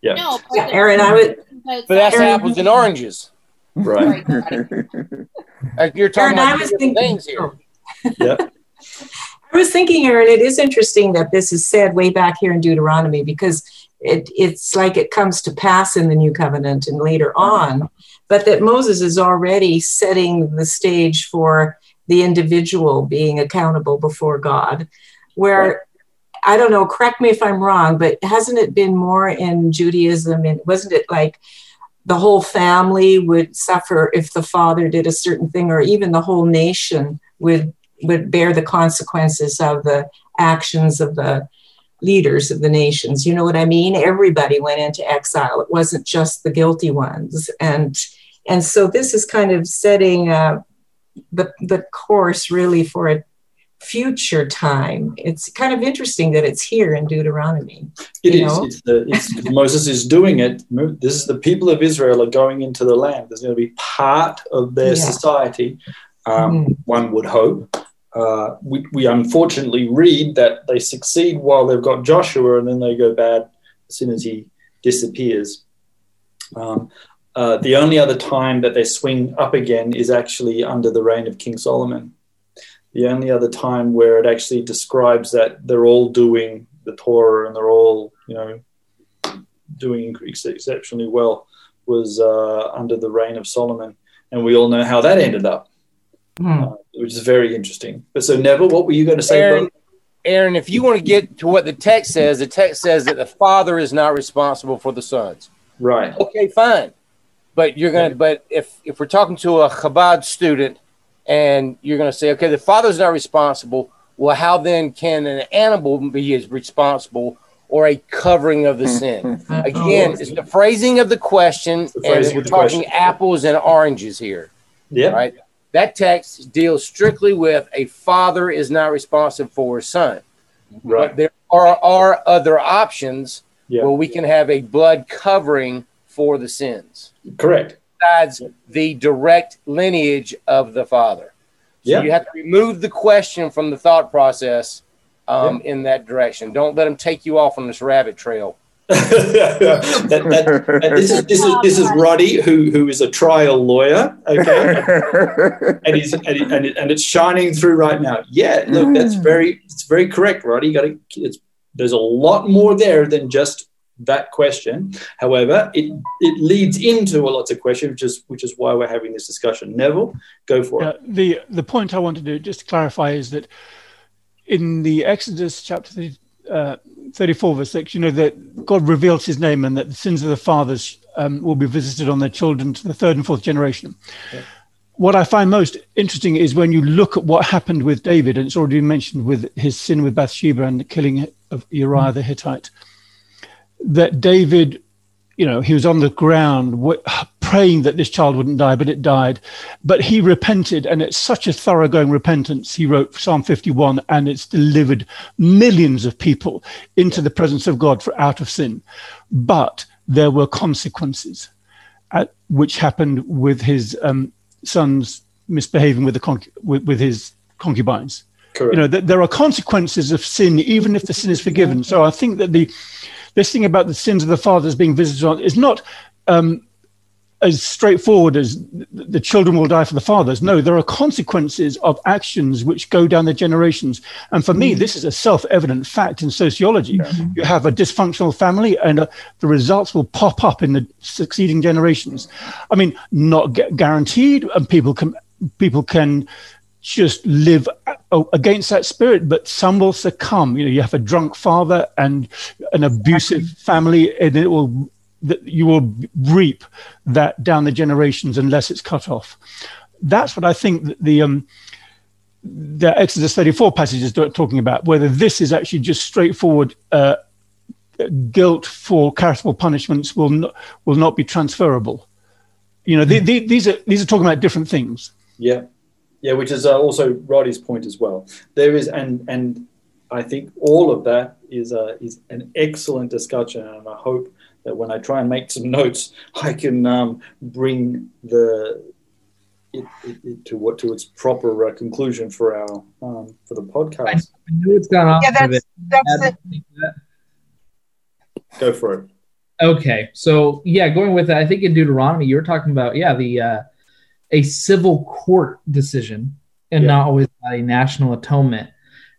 yeah, No, yeah, Aaron, I would. But that's Aaron- apples and oranges. right. You're talking Aaron, I about was thinking. things here. Oh. yeah, I was thinking, Aaron, it is interesting that this is said way back here in Deuteronomy because it, it's like it comes to pass in the new covenant and later mm-hmm. on, but that Moses is already setting the stage for the individual being accountable before God. Where I don't know, correct me if I'm wrong, but hasn't it been more in Judaism? And wasn't it like the whole family would suffer if the father did a certain thing, or even the whole nation would would bear the consequences of the actions of the leaders of the nations. You know what I mean? Everybody went into exile. It wasn't just the guilty ones, and and so this is kind of setting uh, the the course really for a future time. It's kind of interesting that it's here in Deuteronomy. it You is. know? It's the, it's, Moses is doing it. This is the people of Israel are going into the land. There's going to be part of their Yeah. society. Um, Mhm. One would hope. Uh, we, we unfortunately read that they succeed while they've got Joshua, and then they go bad as soon as he disappears. Um, uh, the only other time that they swing up again is actually under the reign of King Solomon. The only other time where it actually describes that they're all doing the Torah and they're all, you know, doing ex- exceptionally well was uh, under the reign of Solomon. And we all know how that ended up, Hmm. uh, which is very interesting. But so, Neville, what were you going to say? Aaron. Aaron, if you want to get to what the text says, the text says that the father is not responsible for the sons. Right. Okay, fine. But you're gonna. But if if we're talking to a Chabad student, and you're gonna say, okay, the father's not responsible. Well, how then can an animal be as responsible or a covering of the sin? Again, it's the phrasing of the question, the and we're talking question. apples and oranges here. Yeah. Right. That text deals strictly with a father is not responsible for his son. Right. But there are, are other options Yeah. where we can have a blood covering for the sins Correct. besides the direct lineage of the father. So Yeah. you have to remove the question from the thought process um, in that direction. Don't let them take you off on this rabbit trail. That, that, and this is this is this is Roddy, who who is a trial lawyer. Okay. and he's and, and, and it's shining through right now. Yeah, look, that's very it's very correct, Roddy. You got to. It's there's a lot more there than just that question. However, it it leads into a lot of questions, which is which is why we're having this discussion. Neville, go for Uh, it. the the point I wanted to just clarify is that in the Exodus chapter 30, uh, 34 verse 6, you know that God reveals his name and that the sins of the fathers um, will be visited on their children to the third and fourth generation. What I find most interesting is when you look at what happened with David, and it's already been mentioned with his sin with Bathsheba and the killing of Uriah the Hittite, that David, you know, he was on the ground w- praying that this child wouldn't die, but it died. But he repented, and it's such a thoroughgoing repentance. He wrote Psalm 51, and it's delivered millions of people into the presence of God for out of sin. But there were consequences, at, which happened with his um, sons misbehaving with the concu- with, with his concubines Correct. you know that there are consequences of sin even if the sin is forgiven so i think that the this thing about the sins of the fathers being visited on is not um, as straightforward as the children will die for the fathers. No there are consequences of actions which go down the generations. And for me this is a self-evident fact in sociology. You have a dysfunctional family and uh, the results will pop up in the succeeding generations. I mean not gu- guaranteed and people can people can just live against that spirit, but some will succumb. You know, you have a drunk father and an abusive family, and it will that you will reap that down the generations unless it's cut off. That's what I think that the um, the Exodus 34 passage is talking about, whether this is actually just straightforward uh, guilt for capital punishments will not, will not be transferable. You know, the, the, these are these are talking about different things. Yeah, yeah, which is uh, also Roddy's point as well. There is, and and I think all of that is uh, is an excellent discussion, and I hope that when I try and make some notes, I can um, bring the it, it, it, to what to its proper uh, conclusion for our um, for the podcast. I knew it's gone off. Yeah, that's, that's it. Go for it. Okay, so yeah, going with that, I think in Deuteronomy you were talking about yeah the uh, a civil court decision and yeah. not always a national atonement.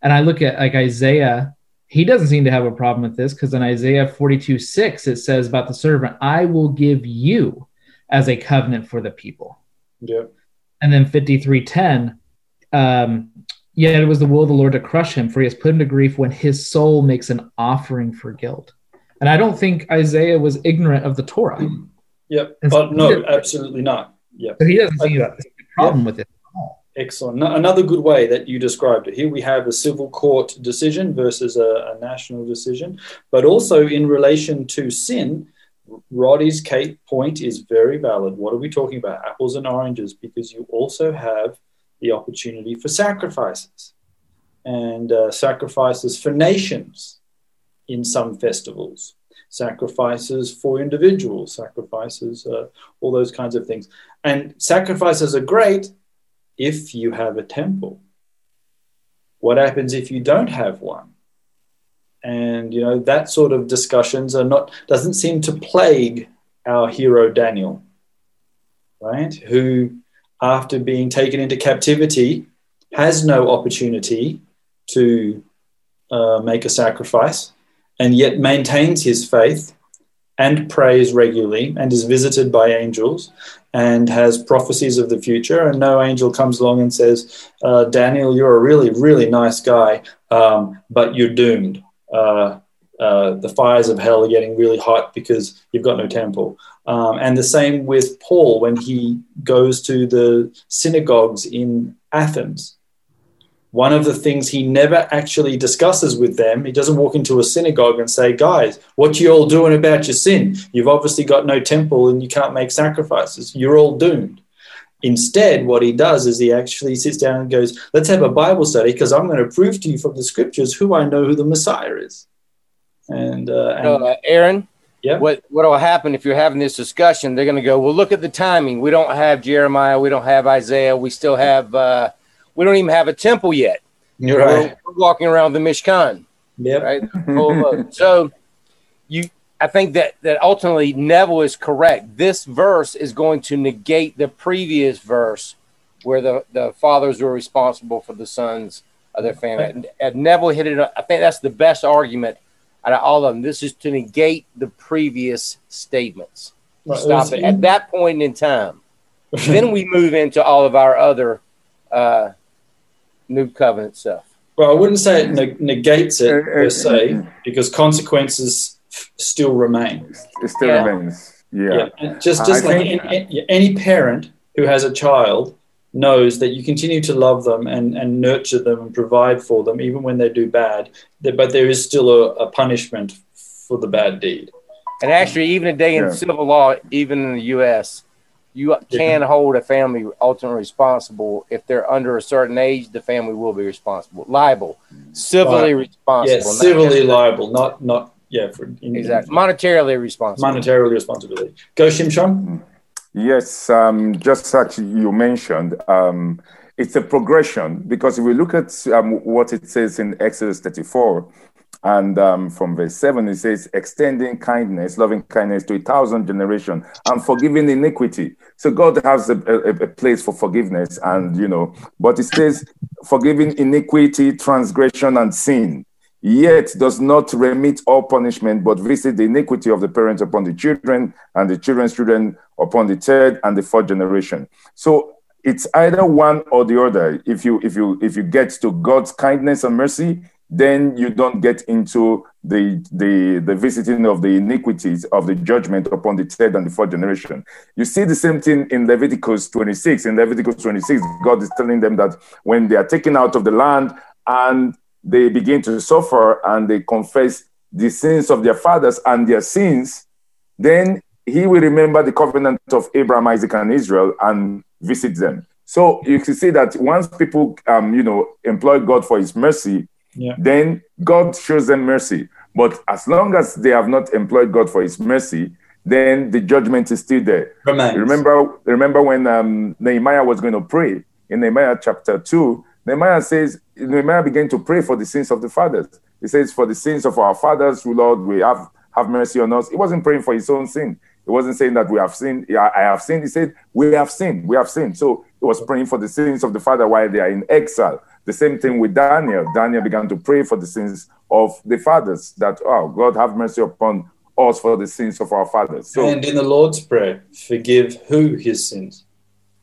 And I look at like Isaiah, he doesn't seem to have a problem with this because in Isaiah 42 6, it says about the servant, I will give you as a covenant for the people. Yeah. And then 53:10, um, yet it was the will of the Lord to crush him, for he has put him to grief when his soul makes an offering for guilt. And I don't think Isaiah was ignorant of the Torah. Yep. But no, absolutely not. Yeah. So he doesn't see a problem with it Excellent. Another good way that you described it. Here we have a civil court decision versus a, a national decision, but also in relation to sin, Roddy's Kate point is very valid. What are we talking about? Apples and oranges, because you also have the opportunity for sacrifices and uh, sacrifices for nations in some festivals, sacrifices for individuals, sacrifices, uh, all those kinds of things. And sacrifices are great if you have a temple. What happens if you don't have one? and you know that sort of discussions are not doesn't seem to plague our hero Daniel, right? Who, after being taken into captivity, has no opportunity to uh, make a sacrifice, and yet maintains his faith and prays regularly and is visited by angels and has prophecies of the future. And no angel comes along and says, uh, Daniel, you're a really, really nice guy, um, but you're doomed uh, uh, the fires of hell are getting really hot because you've got no temple. Um, and the same with Paul when he goes to the synagogues in Athens. One of the things he never actually discusses with them, he doesn't walk into a synagogue and say, Guys, what you all doing about your sin? You've obviously got no temple and you can't make sacrifices. You're all doomed. Instead, what he does is he actually sits down and goes, Let's have a Bible study because I'm going to prove to you from the scriptures who I know who the Messiah is. And, uh, and uh, Aaron, yeah. What what will happen if you're having this discussion? They're going to go, well, look at the timing. We don't have Jeremiah. We don't have Isaiah. We still have. Uh, we don't even have a temple yet. You're right. We're, we're walking around the Mishkan. Yeah. Right. so you I think that that ultimately Neville is correct. This verse is going to negate the previous verse where the, the fathers were responsible for the sons of their family. And, and Neville hit it. I think that's the best argument out of all of them. This is to negate the previous statements. Right. Stop it at that point in time. then we move into all of our other uh, new covenant stuff. Well, I wouldn't say it ne- negates it er, er, per se, er, because consequences still remain. It still yeah. remains. Yeah. yeah. Just just I like any, any parent who has a child knows that you continue to love them and, and nurture them and provide for them even when they do bad, but there is still a, a punishment for the bad deed. And actually, even today in yeah. civil law, even in the U.S., you can hold a family ultimately responsible if they're under a certain age. The family will be responsible, liable, civilly responsible. Yes, civilly liable, not not yeah, for in, exactly monetarily responsible. Monetarily responsibility. Go Shimshon. Yes, um, just actually you mentioned, um, it's a progression because if we look at um, what it says in Exodus 34, and um, from verse 7, it says, extending kindness, loving kindness to a thousand generations and forgiving iniquity. So God has a, a, a, place for forgiveness, and you know, but it says, forgiving iniquity, transgression, and sin yet does not remit all punishment, but visit the iniquity of the parents upon the children and the children's children upon the third and the fourth generation. So it's either one or the other. If you if you if you get to God's kindness and mercy, then you don't get into the, the, the visiting of the iniquities of the judgment upon the third and the fourth generation. You see the same thing in Leviticus 26. In Leviticus 26, God is telling them that when they are taken out of the land and they begin to suffer and they confess the sins of their fathers and their sins, then he will remember the covenant of Abraham, Isaac, and Israel and visit them. So you can see that once people, um, you know, employ God for His mercy, yeah. then God shows them mercy. But as long as they have not employed God for His mercy, then the judgment is still there. Remains. Remember, remember when um, Nehemiah was going to pray in Nehemiah chapter two. Nehemiah says, Nehemiah began to pray for the sins of the fathers. He says, "For the sins of our fathers, Lord, we have have mercy on us." He wasn't praying for his own sin. He wasn't saying that we have sinned. I have sinned. He said, We have sinned. We have sinned. So he was praying for the sins of the father while they are in exile. The same thing with Daniel. Daniel began to pray for the sins of the fathers that, oh, God have mercy upon us for the sins of our fathers. So, and in the Lord's Prayer, forgive who his sins?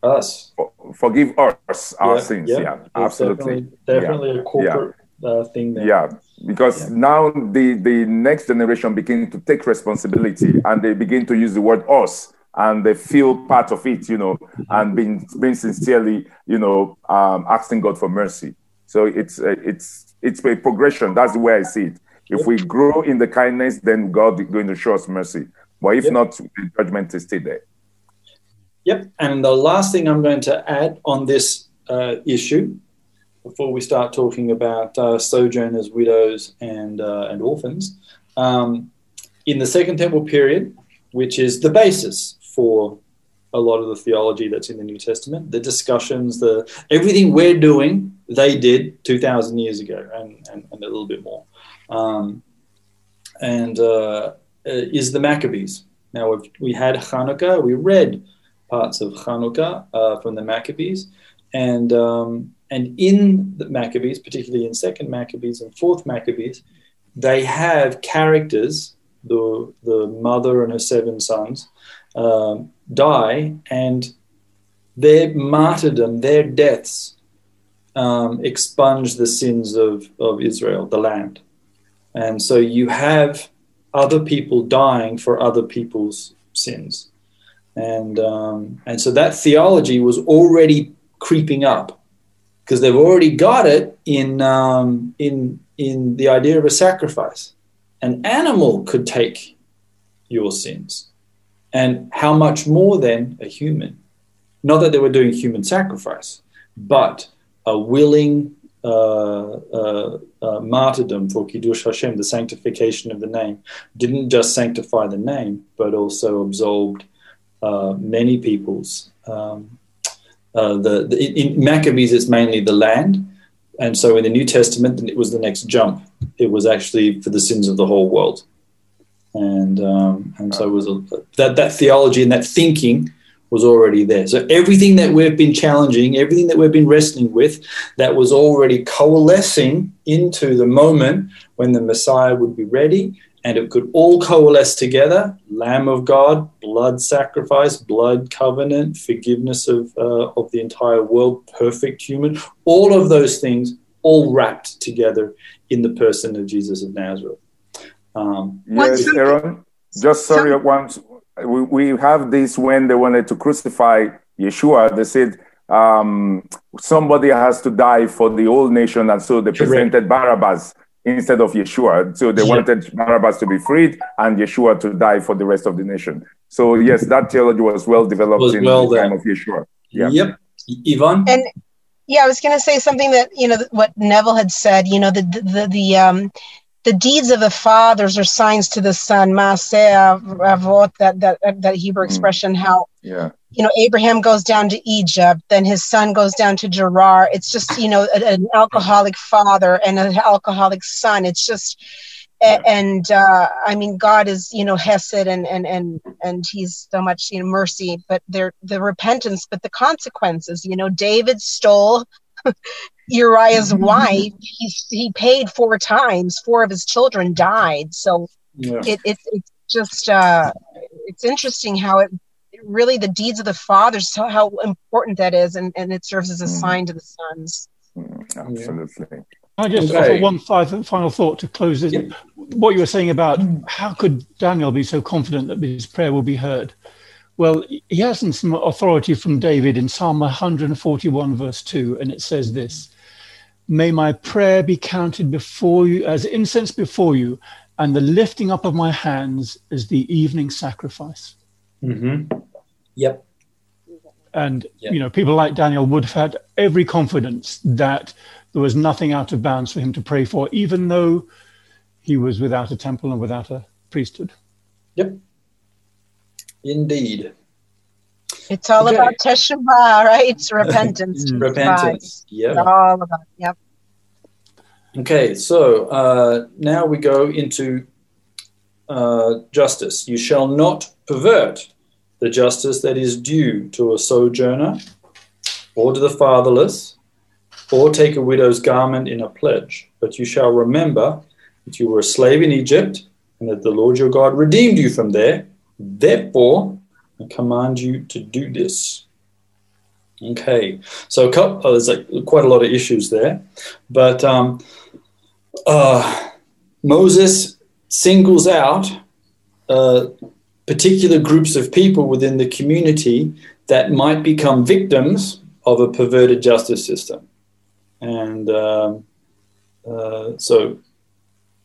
Us. Forgive us our yeah, sins. Yeah, yeah absolutely. Definitely, definitely yeah. a corporate uh, thing there. Yeah, because now the the next generation begin to take responsibility and they begin to use the word us and they feel part of it you know and being being sincerely you know um, asking god for mercy. So it's uh, it's it's a progression. That's the way i see it. If we grow in the kindness then god is going to show us mercy. But if yep. not the judgment is still there. Yep. And the last thing i'm going to add on this uh, issue before we start talking about uh, sojourners, widows, and uh, and orphans, um, in the Second Temple period, which is the basis for a lot of the theology that's in the New Testament, the discussions, the everything we're doing, they did two thousand years ago, and, and, and, a little bit more, um, and uh, is the Maccabees. Now we had Hanukkah, we read parts of Hanukkah uh, from the Maccabees, and um, and in the Maccabees, particularly in Second Maccabees and Fourth Maccabees, they have characters, the, the mother and her seven sons, um, die, and their martyrdom, their deaths, um, expunge the sins of, of Israel, the land. And so you have other people dying for other people's sins. And, um, and so that theology was already creeping up because they've already got it in um, in in the idea of a sacrifice. An animal could take your sins, and how much more than a human? Not that they were doing human sacrifice, but a willing uh, uh, uh, martyrdom for Kiddush Hashem, the sanctification of the name, didn't just sanctify the name, but also absolved uh, many people's um, uh, the, the, in Maccabees, it's mainly the land. And so in the New Testament, it was the next jump. It was actually for the sins of the whole world. And, um, and so was a, that, that theology and that thinking was already there. So everything that we've been challenging, everything that we've been wrestling with, that was already coalescing into the moment when the Messiah would be ready and it could all coalesce together Lamb of God, blood sacrifice, blood covenant, forgiveness of, uh, of the entire world, perfect human, all of those things all wrapped together in the person of Jesus of Nazareth. Um, yes, Aaron, just sorry, once we, we have this when they wanted to crucify Yeshua, they said, um, somebody has to die for the whole nation, and so they presented Barabbas instead of Yeshua. So they yeah. wanted Barabbas to be freed and Yeshua to die for the rest of the nation. So yes, that theology was well developed was in well the time of Yeshua. Yeah. Yep. Yvonne? And yeah, I was going to say something that, you know, what Neville had said, you know, the, the, the, the um, the deeds of the fathers are signs to the son. Maaseh avot, that that that Hebrew mm. expression. How yeah. you know Abraham goes down to Egypt, then his son goes down to Gerar. It's just you know an alcoholic father and an alcoholic son. It's just. Yeah. And uh, I mean, God is, you know, Hesed and and and and He's so much, you know, mercy. But there, the repentance, but the consequences. You know, David stole Uriah's mm-hmm. wife, he, he paid four times. Four of his children died. So yeah. it, it, it's just, uh, it's interesting how it really the deeds of the fathers, so how important that is. And, and it serves as a mm. sign to the sons. Mm, absolutely. I just Okay. offer one fi- final thought to close this. Yep. What you were saying about how could Daniel be so confident that his prayer will be heard? Well, he has some authority from David in Psalm 141, verse 2, and it says this May my prayer be counted before you as incense before you, and the lifting up of my hands as the evening sacrifice. hmm Yep. And Yeah. you know, people like Daniel would have had every confidence that there was nothing out of bounds for him to pray for, even though he was without a temple and without a priesthood. Yep. Indeed. It's all Okay. about teshuvah, right? It's repentance. Repentance. Yeah. all about. Yep. Okay, so uh, now we go into uh, justice. You shall not pervert the justice that is due to a sojourner or to the fatherless, or take a widow's garment in a pledge. But you shall remember that you were a slave in Egypt, and that the Lord your God redeemed you from there. Therefore, I command you to do this. Okay, so couple, oh, there's like quite a lot of issues there, but um, uh, Moses singles out uh, particular groups of people within the community that might become victims of a perverted justice system. And um, uh, so,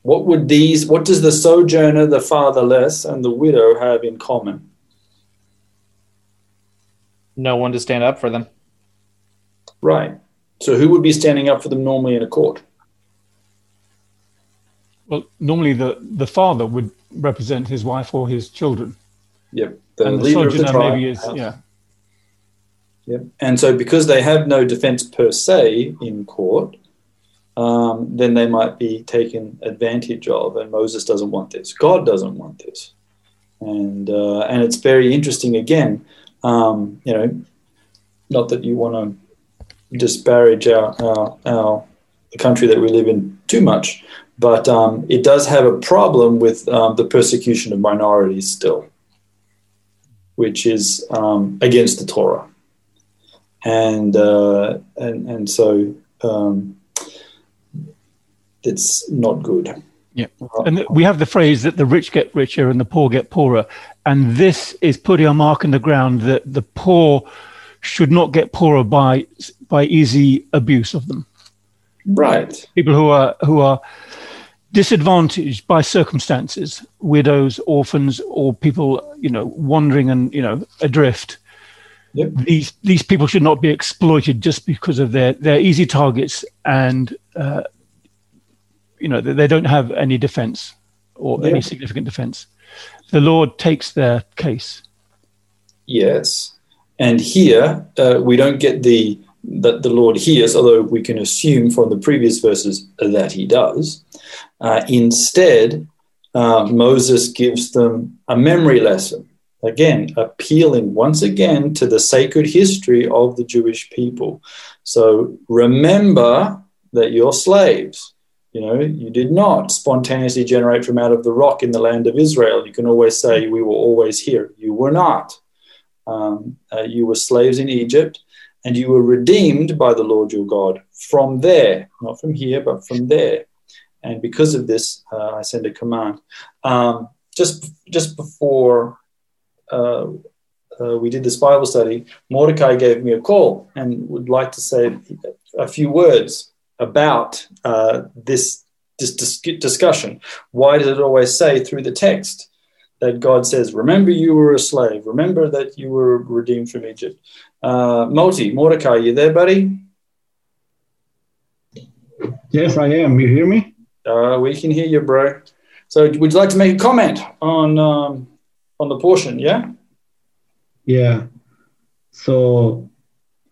what would these, what does the sojourner, the fatherless, and the widow have in common? No one to stand up for them. Right. So, who would be standing up for them normally in a court? Well, normally the, the father would represent his wife or his children. Yep. The and the leader of the tribe. maybe is, yeah. Yep. And so, because they have no defense per se in court, um, then they might be taken advantage of. And Moses doesn't want this. God doesn't want this. And uh, and it's very interesting. Again, um, you know, not that you want to disparage our, our our the country that we live in too much, but um, it does have a problem with um, the persecution of minorities still, which is um, against the Torah and uh, and and so um, it's not good. Yeah. And we have the phrase that the rich get richer and the poor get poorer. And this is putting a mark in the ground that the poor should not get poorer by by easy abuse of them. Right. People who are who are disadvantaged by circumstances, widows, orphans, or people, you know, wandering and, you know, adrift. Yep. These these people should not be exploited just because of their their easy targets and uh, you know they, they don't have any defense or Yeah. any significant defense. The Lord takes their case. Yes. And here uh, we don't get the that the Lord hears, although we can assume from the previous verses that He does. Uh, instead, uh, Moses gives them a memory lesson. Again, appealing once again to the sacred history of the Jewish people. So remember that you're slaves. You know, you did not spontaneously generate from out of the rock in the land of Israel. You can always say, We were always here. You were not. Um, uh, you were slaves in Egypt, and you were redeemed by the Lord your God from there, not from here, but from there. And because of this, uh, I send a command. Um, just just before uh, uh, we did this Bible study, Mordecai gave me a call and would like to say a few words about uh, this, this dis- discussion. Why does it always say through the text that God says, Remember you were a slave, remember that you were redeemed from Egypt? Uh, Moti, Mordecai, you there, buddy? Yes, I am. You hear me? Uh, we can hear you, bro. So, would you like to make a comment on um, on the portion? Yeah. Yeah. So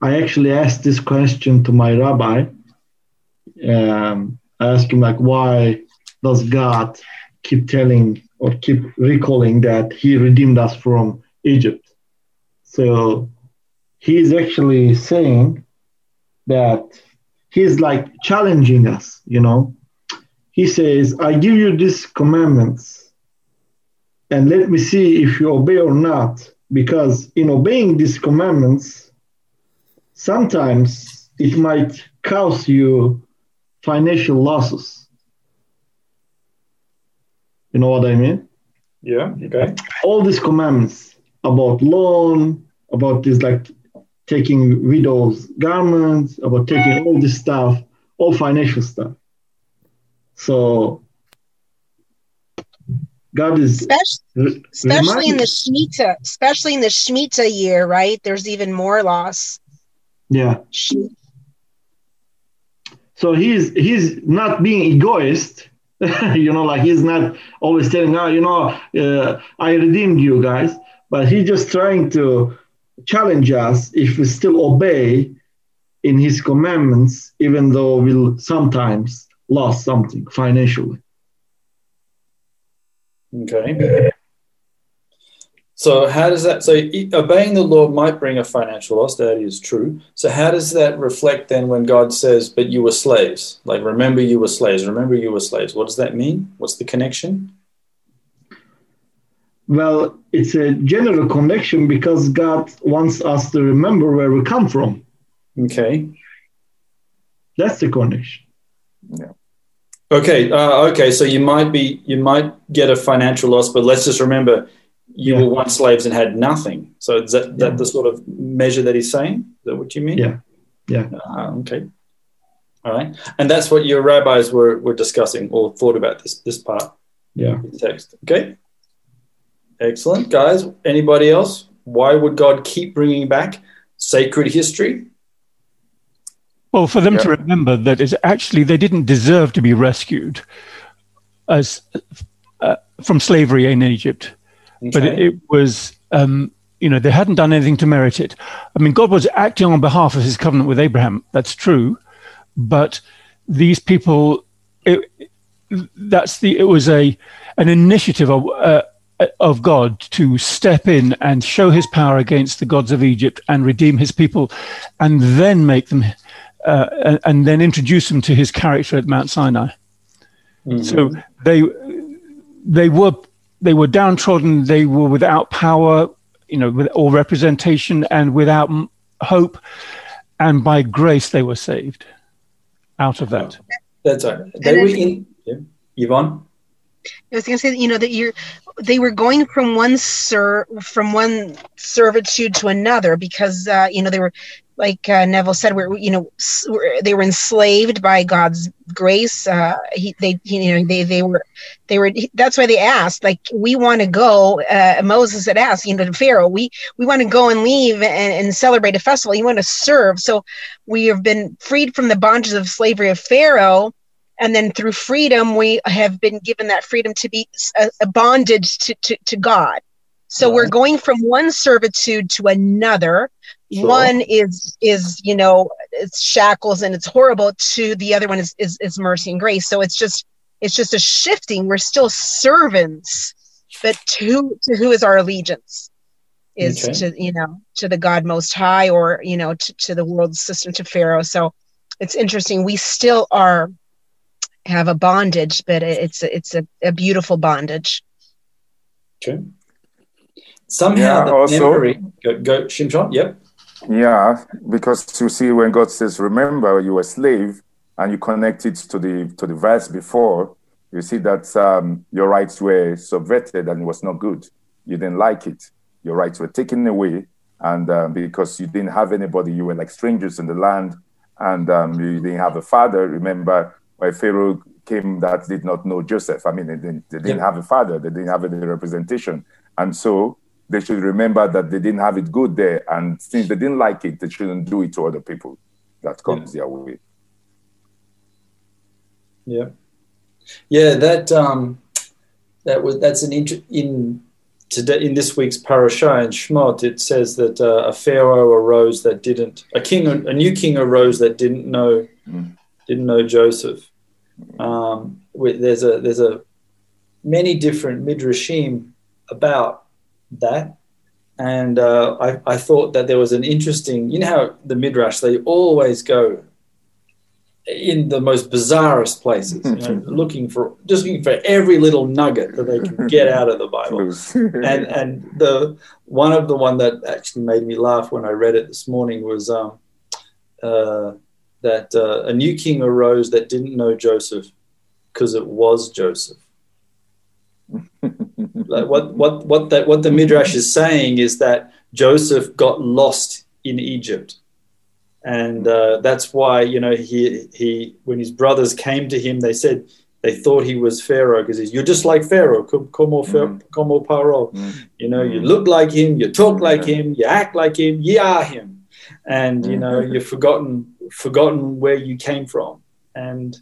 I actually asked this question to my rabbi. Um, I asked him like, why does God keep telling or keep recalling that He redeemed us from Egypt? So he's actually saying that he's like challenging us, you know. He says, I give you these commandments and let me see if you obey or not. Because in obeying these commandments, sometimes it might cause you financial losses. You know what I mean? Yeah. Okay. All these commandments about loan, about this like taking widows' garments, about taking all this stuff, all financial stuff. So God is especially, especially in the Shemitah, especially in the Shemitah year, right? There's even more loss. Yeah. So he's he's not being egoist, you know, like he's not always telling, oh, you know, uh, I redeemed you guys, but he's just trying to challenge us if we still obey in his commandments, even though we'll sometimes lose something financially. Okay. So how does that? So obeying the law might bring a financial loss. That is true. So how does that reflect then when God says, "But you were slaves"? Like, remember you were slaves. Remember you were slaves. What does that mean? What's the connection? Well, it's a general connection because God wants us to remember where we come from. Okay. That's the connection. Yeah. Okay. Uh, okay. So you might be, you might get a financial loss, but let's just remember you Yeah. were once slaves and had nothing. So is that, Yeah. that the sort of measure that he's saying? Is that what you mean? Yeah. Yeah. Ah, okay. All right. And that's what your rabbis were, were discussing or thought about this, this part Yeah. of the text. Okay. Excellent. Guys, anybody else? Why would God keep bringing back sacred history? Well, for them to remember that it's actually they didn't deserve to be rescued as uh, from slavery in Egypt, but it, it was um, you know they hadn't done anything to merit it. I mean, God was acting on behalf of His covenant with Abraham. That's true, but these people, it, that's the it was a an initiative of. Uh, of God to step in and show his power against the gods of Egypt and redeem his people, and then make them uh, and, and then introduce them to his character at Mount Sinai. Mhm. So they they were they were downtrodden. They were without power, you know, with or representation, and without hope. And by grace, they were saved out of that. That's right. They then- were in. Yeah. Yvonne? I was going to say, that, you know, that you're, they were going from one ser, from one servitude to another because, uh, you know, they were, like uh, Neville said, we're, you know, we're- they were enslaved by God's grace. Uh, he, they, you know, they, they were, they were. That's why they asked, like, we want to go. Uh, Moses had asked, you know, to Pharaoh, we, we want to go and leave and, and celebrate a festival. You want to serve, so we have been freed from the bondages of slavery of Pharaoh and then through freedom we have been given that freedom to be a, a bondage to, to, to god so we're going from one servitude to another Sure. one is is you know it's shackles and it's horrible to the other one is, is is mercy and grace so it's just it's just a shifting we're still servants but to to who is our allegiance is Okay. to you know to the god most high or you know to, to the world system to pharaoh so it's interesting we still are have a bondage but it's a, it's a, a beautiful bondage Okay. Somehow Yeah, the also- memory. Go, go Shimshon. Yep. Yeah, because you see, when God says, "Remember, you were a slave," and you connect it to the to the verse before, you see that um, your rights were subverted and it was not good. You didn't like it. Your rights were taken away, and um, because you didn't have anybody, you were like strangers in the land, and um, you didn't have a father. Remember, when Pharaoh came, that did not know Joseph. I mean, they didn't, they didn't Yeah. have a father. They didn't have any representation, and so they should remember that they didn't have it good there. And since they didn't like it, they shouldn't do it to other people that comes their way. Yeah. Yeah. That um, that was that's an int- in today in this week's parasha in Shmot. It says that uh, a pharaoh arose that didn't a king a new king arose that didn't know Mm. didn't know Joseph. Um, there's a there's a many different midrashim about that. And uh, I, I thought that there was an interesting, you know how the midrash they always go in the most bizarrest places, you know, looking for just looking for every little nugget that they can get out of the Bible. And and the one of the one that actually made me laugh when I read it this morning was um, uh, that uh, a new king arose that didn't know Joseph because it was Joseph. Like what what what that what the midrash is saying is that Joseph got lost in Egypt, and uh, that's why you know he he when his brothers came to him, they said they thought he was Pharaoh because he's you're just like Pharaoh, como, mm. como Paro. Mm. You know, you look like him, you talk like him, you act like him, you are him, and you know mm-hmm. you've forgotten forgotten where you came from, and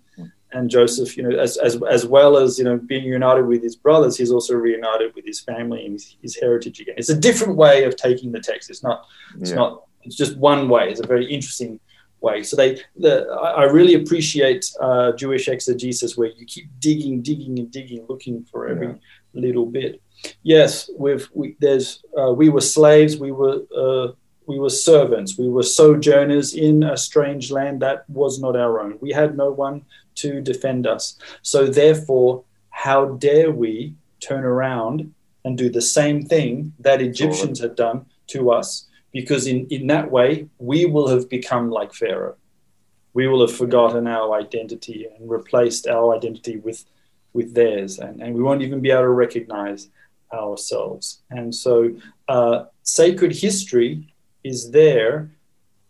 and Joseph, you know, as, as, as well as, you know, being united with his brothers, he's also reunited with his family and his, his heritage again. It's a different way of taking the text. It's not, it's yeah. not, it's just one way. It's a very interesting way. So they, the, I really appreciate uh, Jewish exegesis where you keep digging, digging and digging, looking for every yeah. little bit. Yes, we've, we, there's, uh, we were slaves. We were, uh, we were servants. We were sojourners in a strange land that was not our own. We had no one to defend us. So, therefore, how dare we turn around and do the same thing that Egyptians had done to us? Because in, in that way, we will have become like Pharaoh. We will have forgotten our identity and replaced our identity with, with theirs, and, and we won't even be able to recognize ourselves. And so, uh, sacred history is there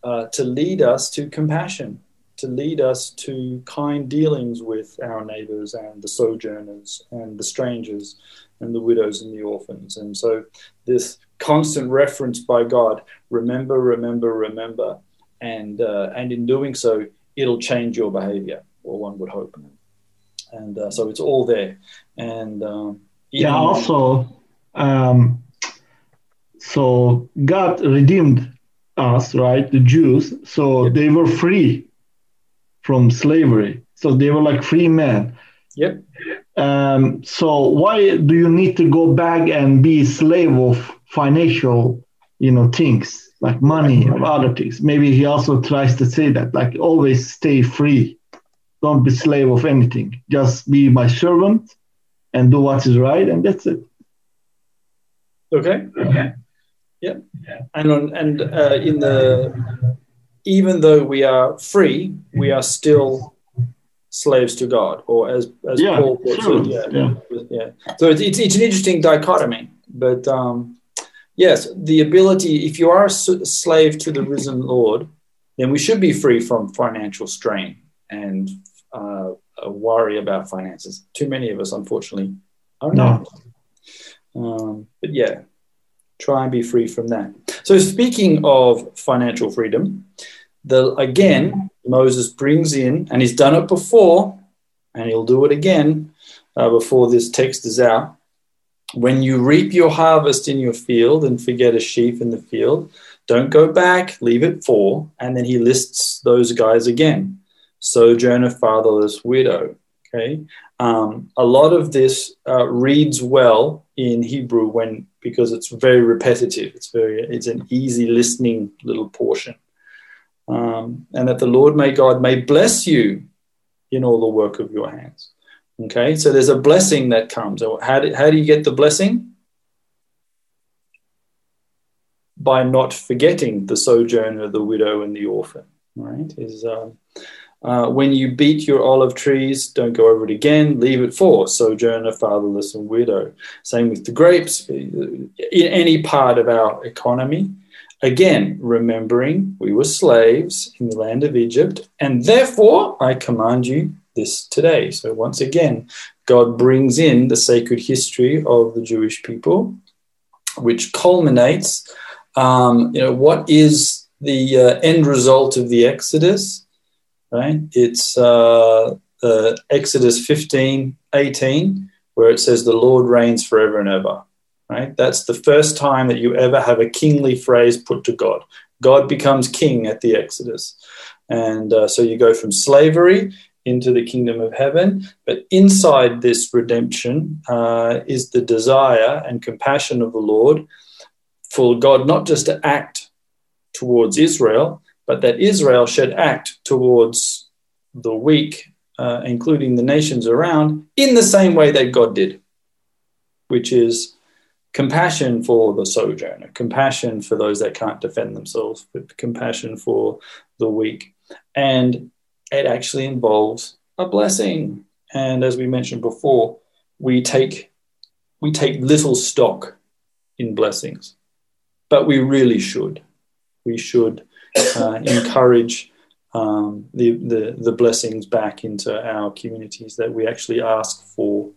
uh, to lead us to compassion to lead us to kind dealings with our neighbors and the sojourners and the strangers and the widows and the orphans. And so, this constant reference by God remember, remember, remember. And, uh, and in doing so, it'll change your behavior, or one would hope. And uh, so, it's all there. And um, yeah, also, um, so God redeemed us, right? The Jews. So they were free from slavery. So they were like free men. Yep. Um, so why do you need to go back and be slave of financial, you know, things like money or other things? Maybe he also tries to say that, like, always stay free. Don't be slave of anything. Just be my servant and do what is right, and that's it. Okay. Okay. Yeah. And on, and uh, in the even though we are free, we are still slaves to God, or as as yeah, Paul puts sure. it, yeah, yeah, yeah. So it's, it's, it's an interesting dichotomy, but um, yes, the ability. If you are a slave to the risen Lord, then we should be free from financial strain and uh, worry about finances. Too many of us, unfortunately, are not. Um, but yeah, try and be free from that. So, speaking of financial freedom, the again Moses brings in, and he's done it before, and he'll do it again uh, before this text is out. When you reap your harvest in your field and forget a sheaf in the field, don't go back, leave it for, and then he lists those guys again: sojourner, fatherless, widow. Okay, um, a lot of this uh, reads well in Hebrew when because it's very repetitive. It's very it's an easy listening little portion um, and that the Lord may God may bless you in all the work of your hands. Okay, so there's a blessing that comes. How do, how do you get the blessing? By not forgetting the sojourner, the widow, and the orphan. Right? Is uh, uh, when you beat your olive trees, don't go over it again. Leave it for sojourner, fatherless, and widow. Same with the grapes. In any part of our economy, Again, remembering we were slaves in the land of Egypt, and therefore I command you this today. So, once again, God brings in the sacred history of the Jewish people, which culminates, um, you know, what is the uh, end result of the Exodus, right? It's uh, uh, Exodus 15 18, where it says, The Lord reigns forever and ever right? That's the first time that you ever have a kingly phrase put to God. God becomes king at the Exodus. And uh, so you go from slavery into the kingdom of heaven. But inside this redemption uh, is the desire and compassion of the Lord for God not just to act towards Israel, but that Israel should act towards the weak, uh, including the nations around, in the same way that God did, which is compassion for the sojourner, compassion for those that can't defend themselves, compassion for the weak. and it actually involves a blessing. And as we mentioned before, we take we take little stock in blessings, but we really should. We should uh, encourage um, the, the the blessings back into our communities that we actually ask for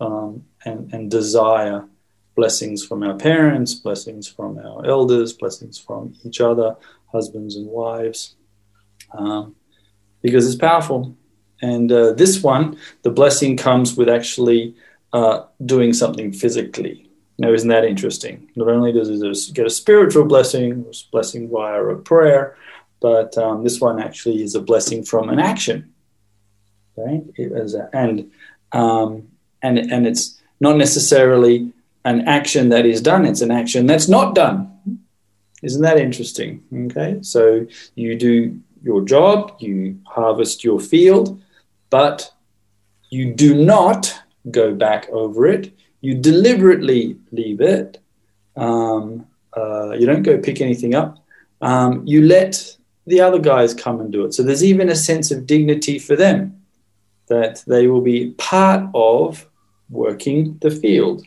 um, and, and desire blessings from our parents, blessings from our elders, blessings from each other, husbands and wives, um, because it's powerful. And uh, this one, the blessing comes with actually uh, doing something physically. Now, isn't that interesting? Not only does it get a spiritual blessing, blessing via a prayer, but um, this one actually is a blessing from an action. Right? A, and um, and and it's not necessarily an action that is done; it's an action that's not done. Isn't that interesting? Okay, so you do your job, you harvest your field, but you do not go back over it. You deliberately leave it. Um, uh, you don't go pick anything up. Um, you let the other guys come and do it. So there's even a sense of dignity for them that they will be part of working the field.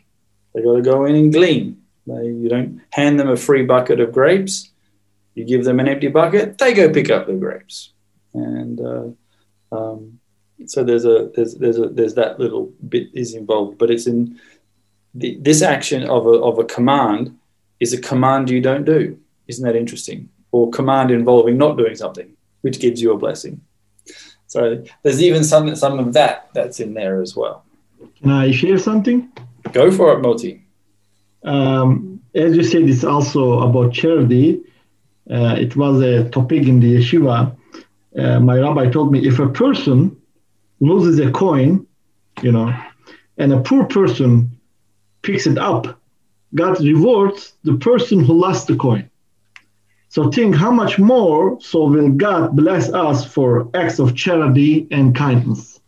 They got to go in and glean. They, you don't hand them a free bucket of grapes. You give them an empty bucket. They go pick up the grapes, and uh, um, so there's a there's there's a there's that little bit is involved, but it's in the, this action of a of a command is a command you don't do. Isn't that interesting? Or command involving not doing something, which gives you a blessing. So there's even some some of that that's in there as well. Can I share something? Go for it, Moti. Um, as you said, it's also about charity. Uh, it was a topic in the yeshiva. Uh, my rabbi told me if a person loses a coin, you know, and a poor person picks it up, God rewards the person who lost the coin. So think how much more so will God bless us for acts of charity and kindness.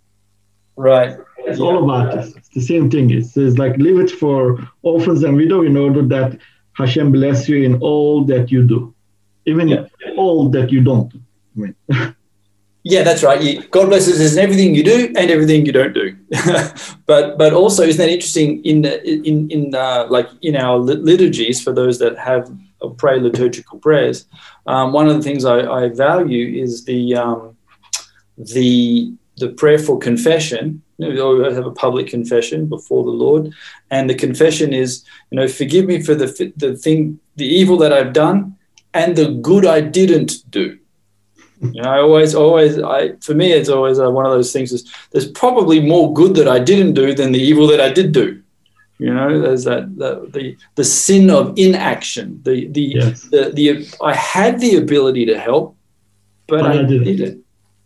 Right. It's yeah. all about this. It's the same thing. It says like leave it for orphans and widow in order that Hashem bless you in all that you do, even yeah. all that you don't. I mean. yeah, that's right. God blesses us in everything you do and everything you don't do. but but also, isn't that interesting? In in in uh, like in our liturgies for those that have pray liturgical prayers, um, one of the things I, I value is the um, the the prayer for confession you know, have a public confession before the Lord, and the confession is, you know, forgive me for the the thing, the evil that I've done, and the good I didn't do. You know, I always, always, I for me, it's always uh, one of those things. Is there's probably more good that I didn't do than the evil that I did do. You know, there's that, that the the sin of inaction. The the, yes. the the I had the ability to help, but, but I, I didn't. didn't.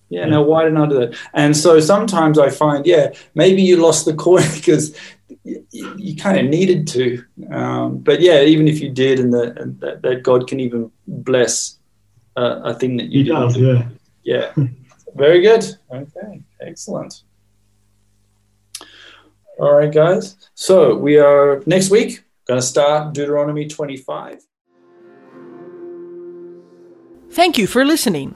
Yeah, now why didn't I do that? And so sometimes I find, yeah, maybe you lost the coin because you, you kind of needed to. Um, but yeah, even if you did, and, the, and that, that, God can even bless uh, a thing that you he does, yeah, yeah. Very good. Okay, excellent. All right, guys. So we are next week going to start Deuteronomy 25. Thank you for listening.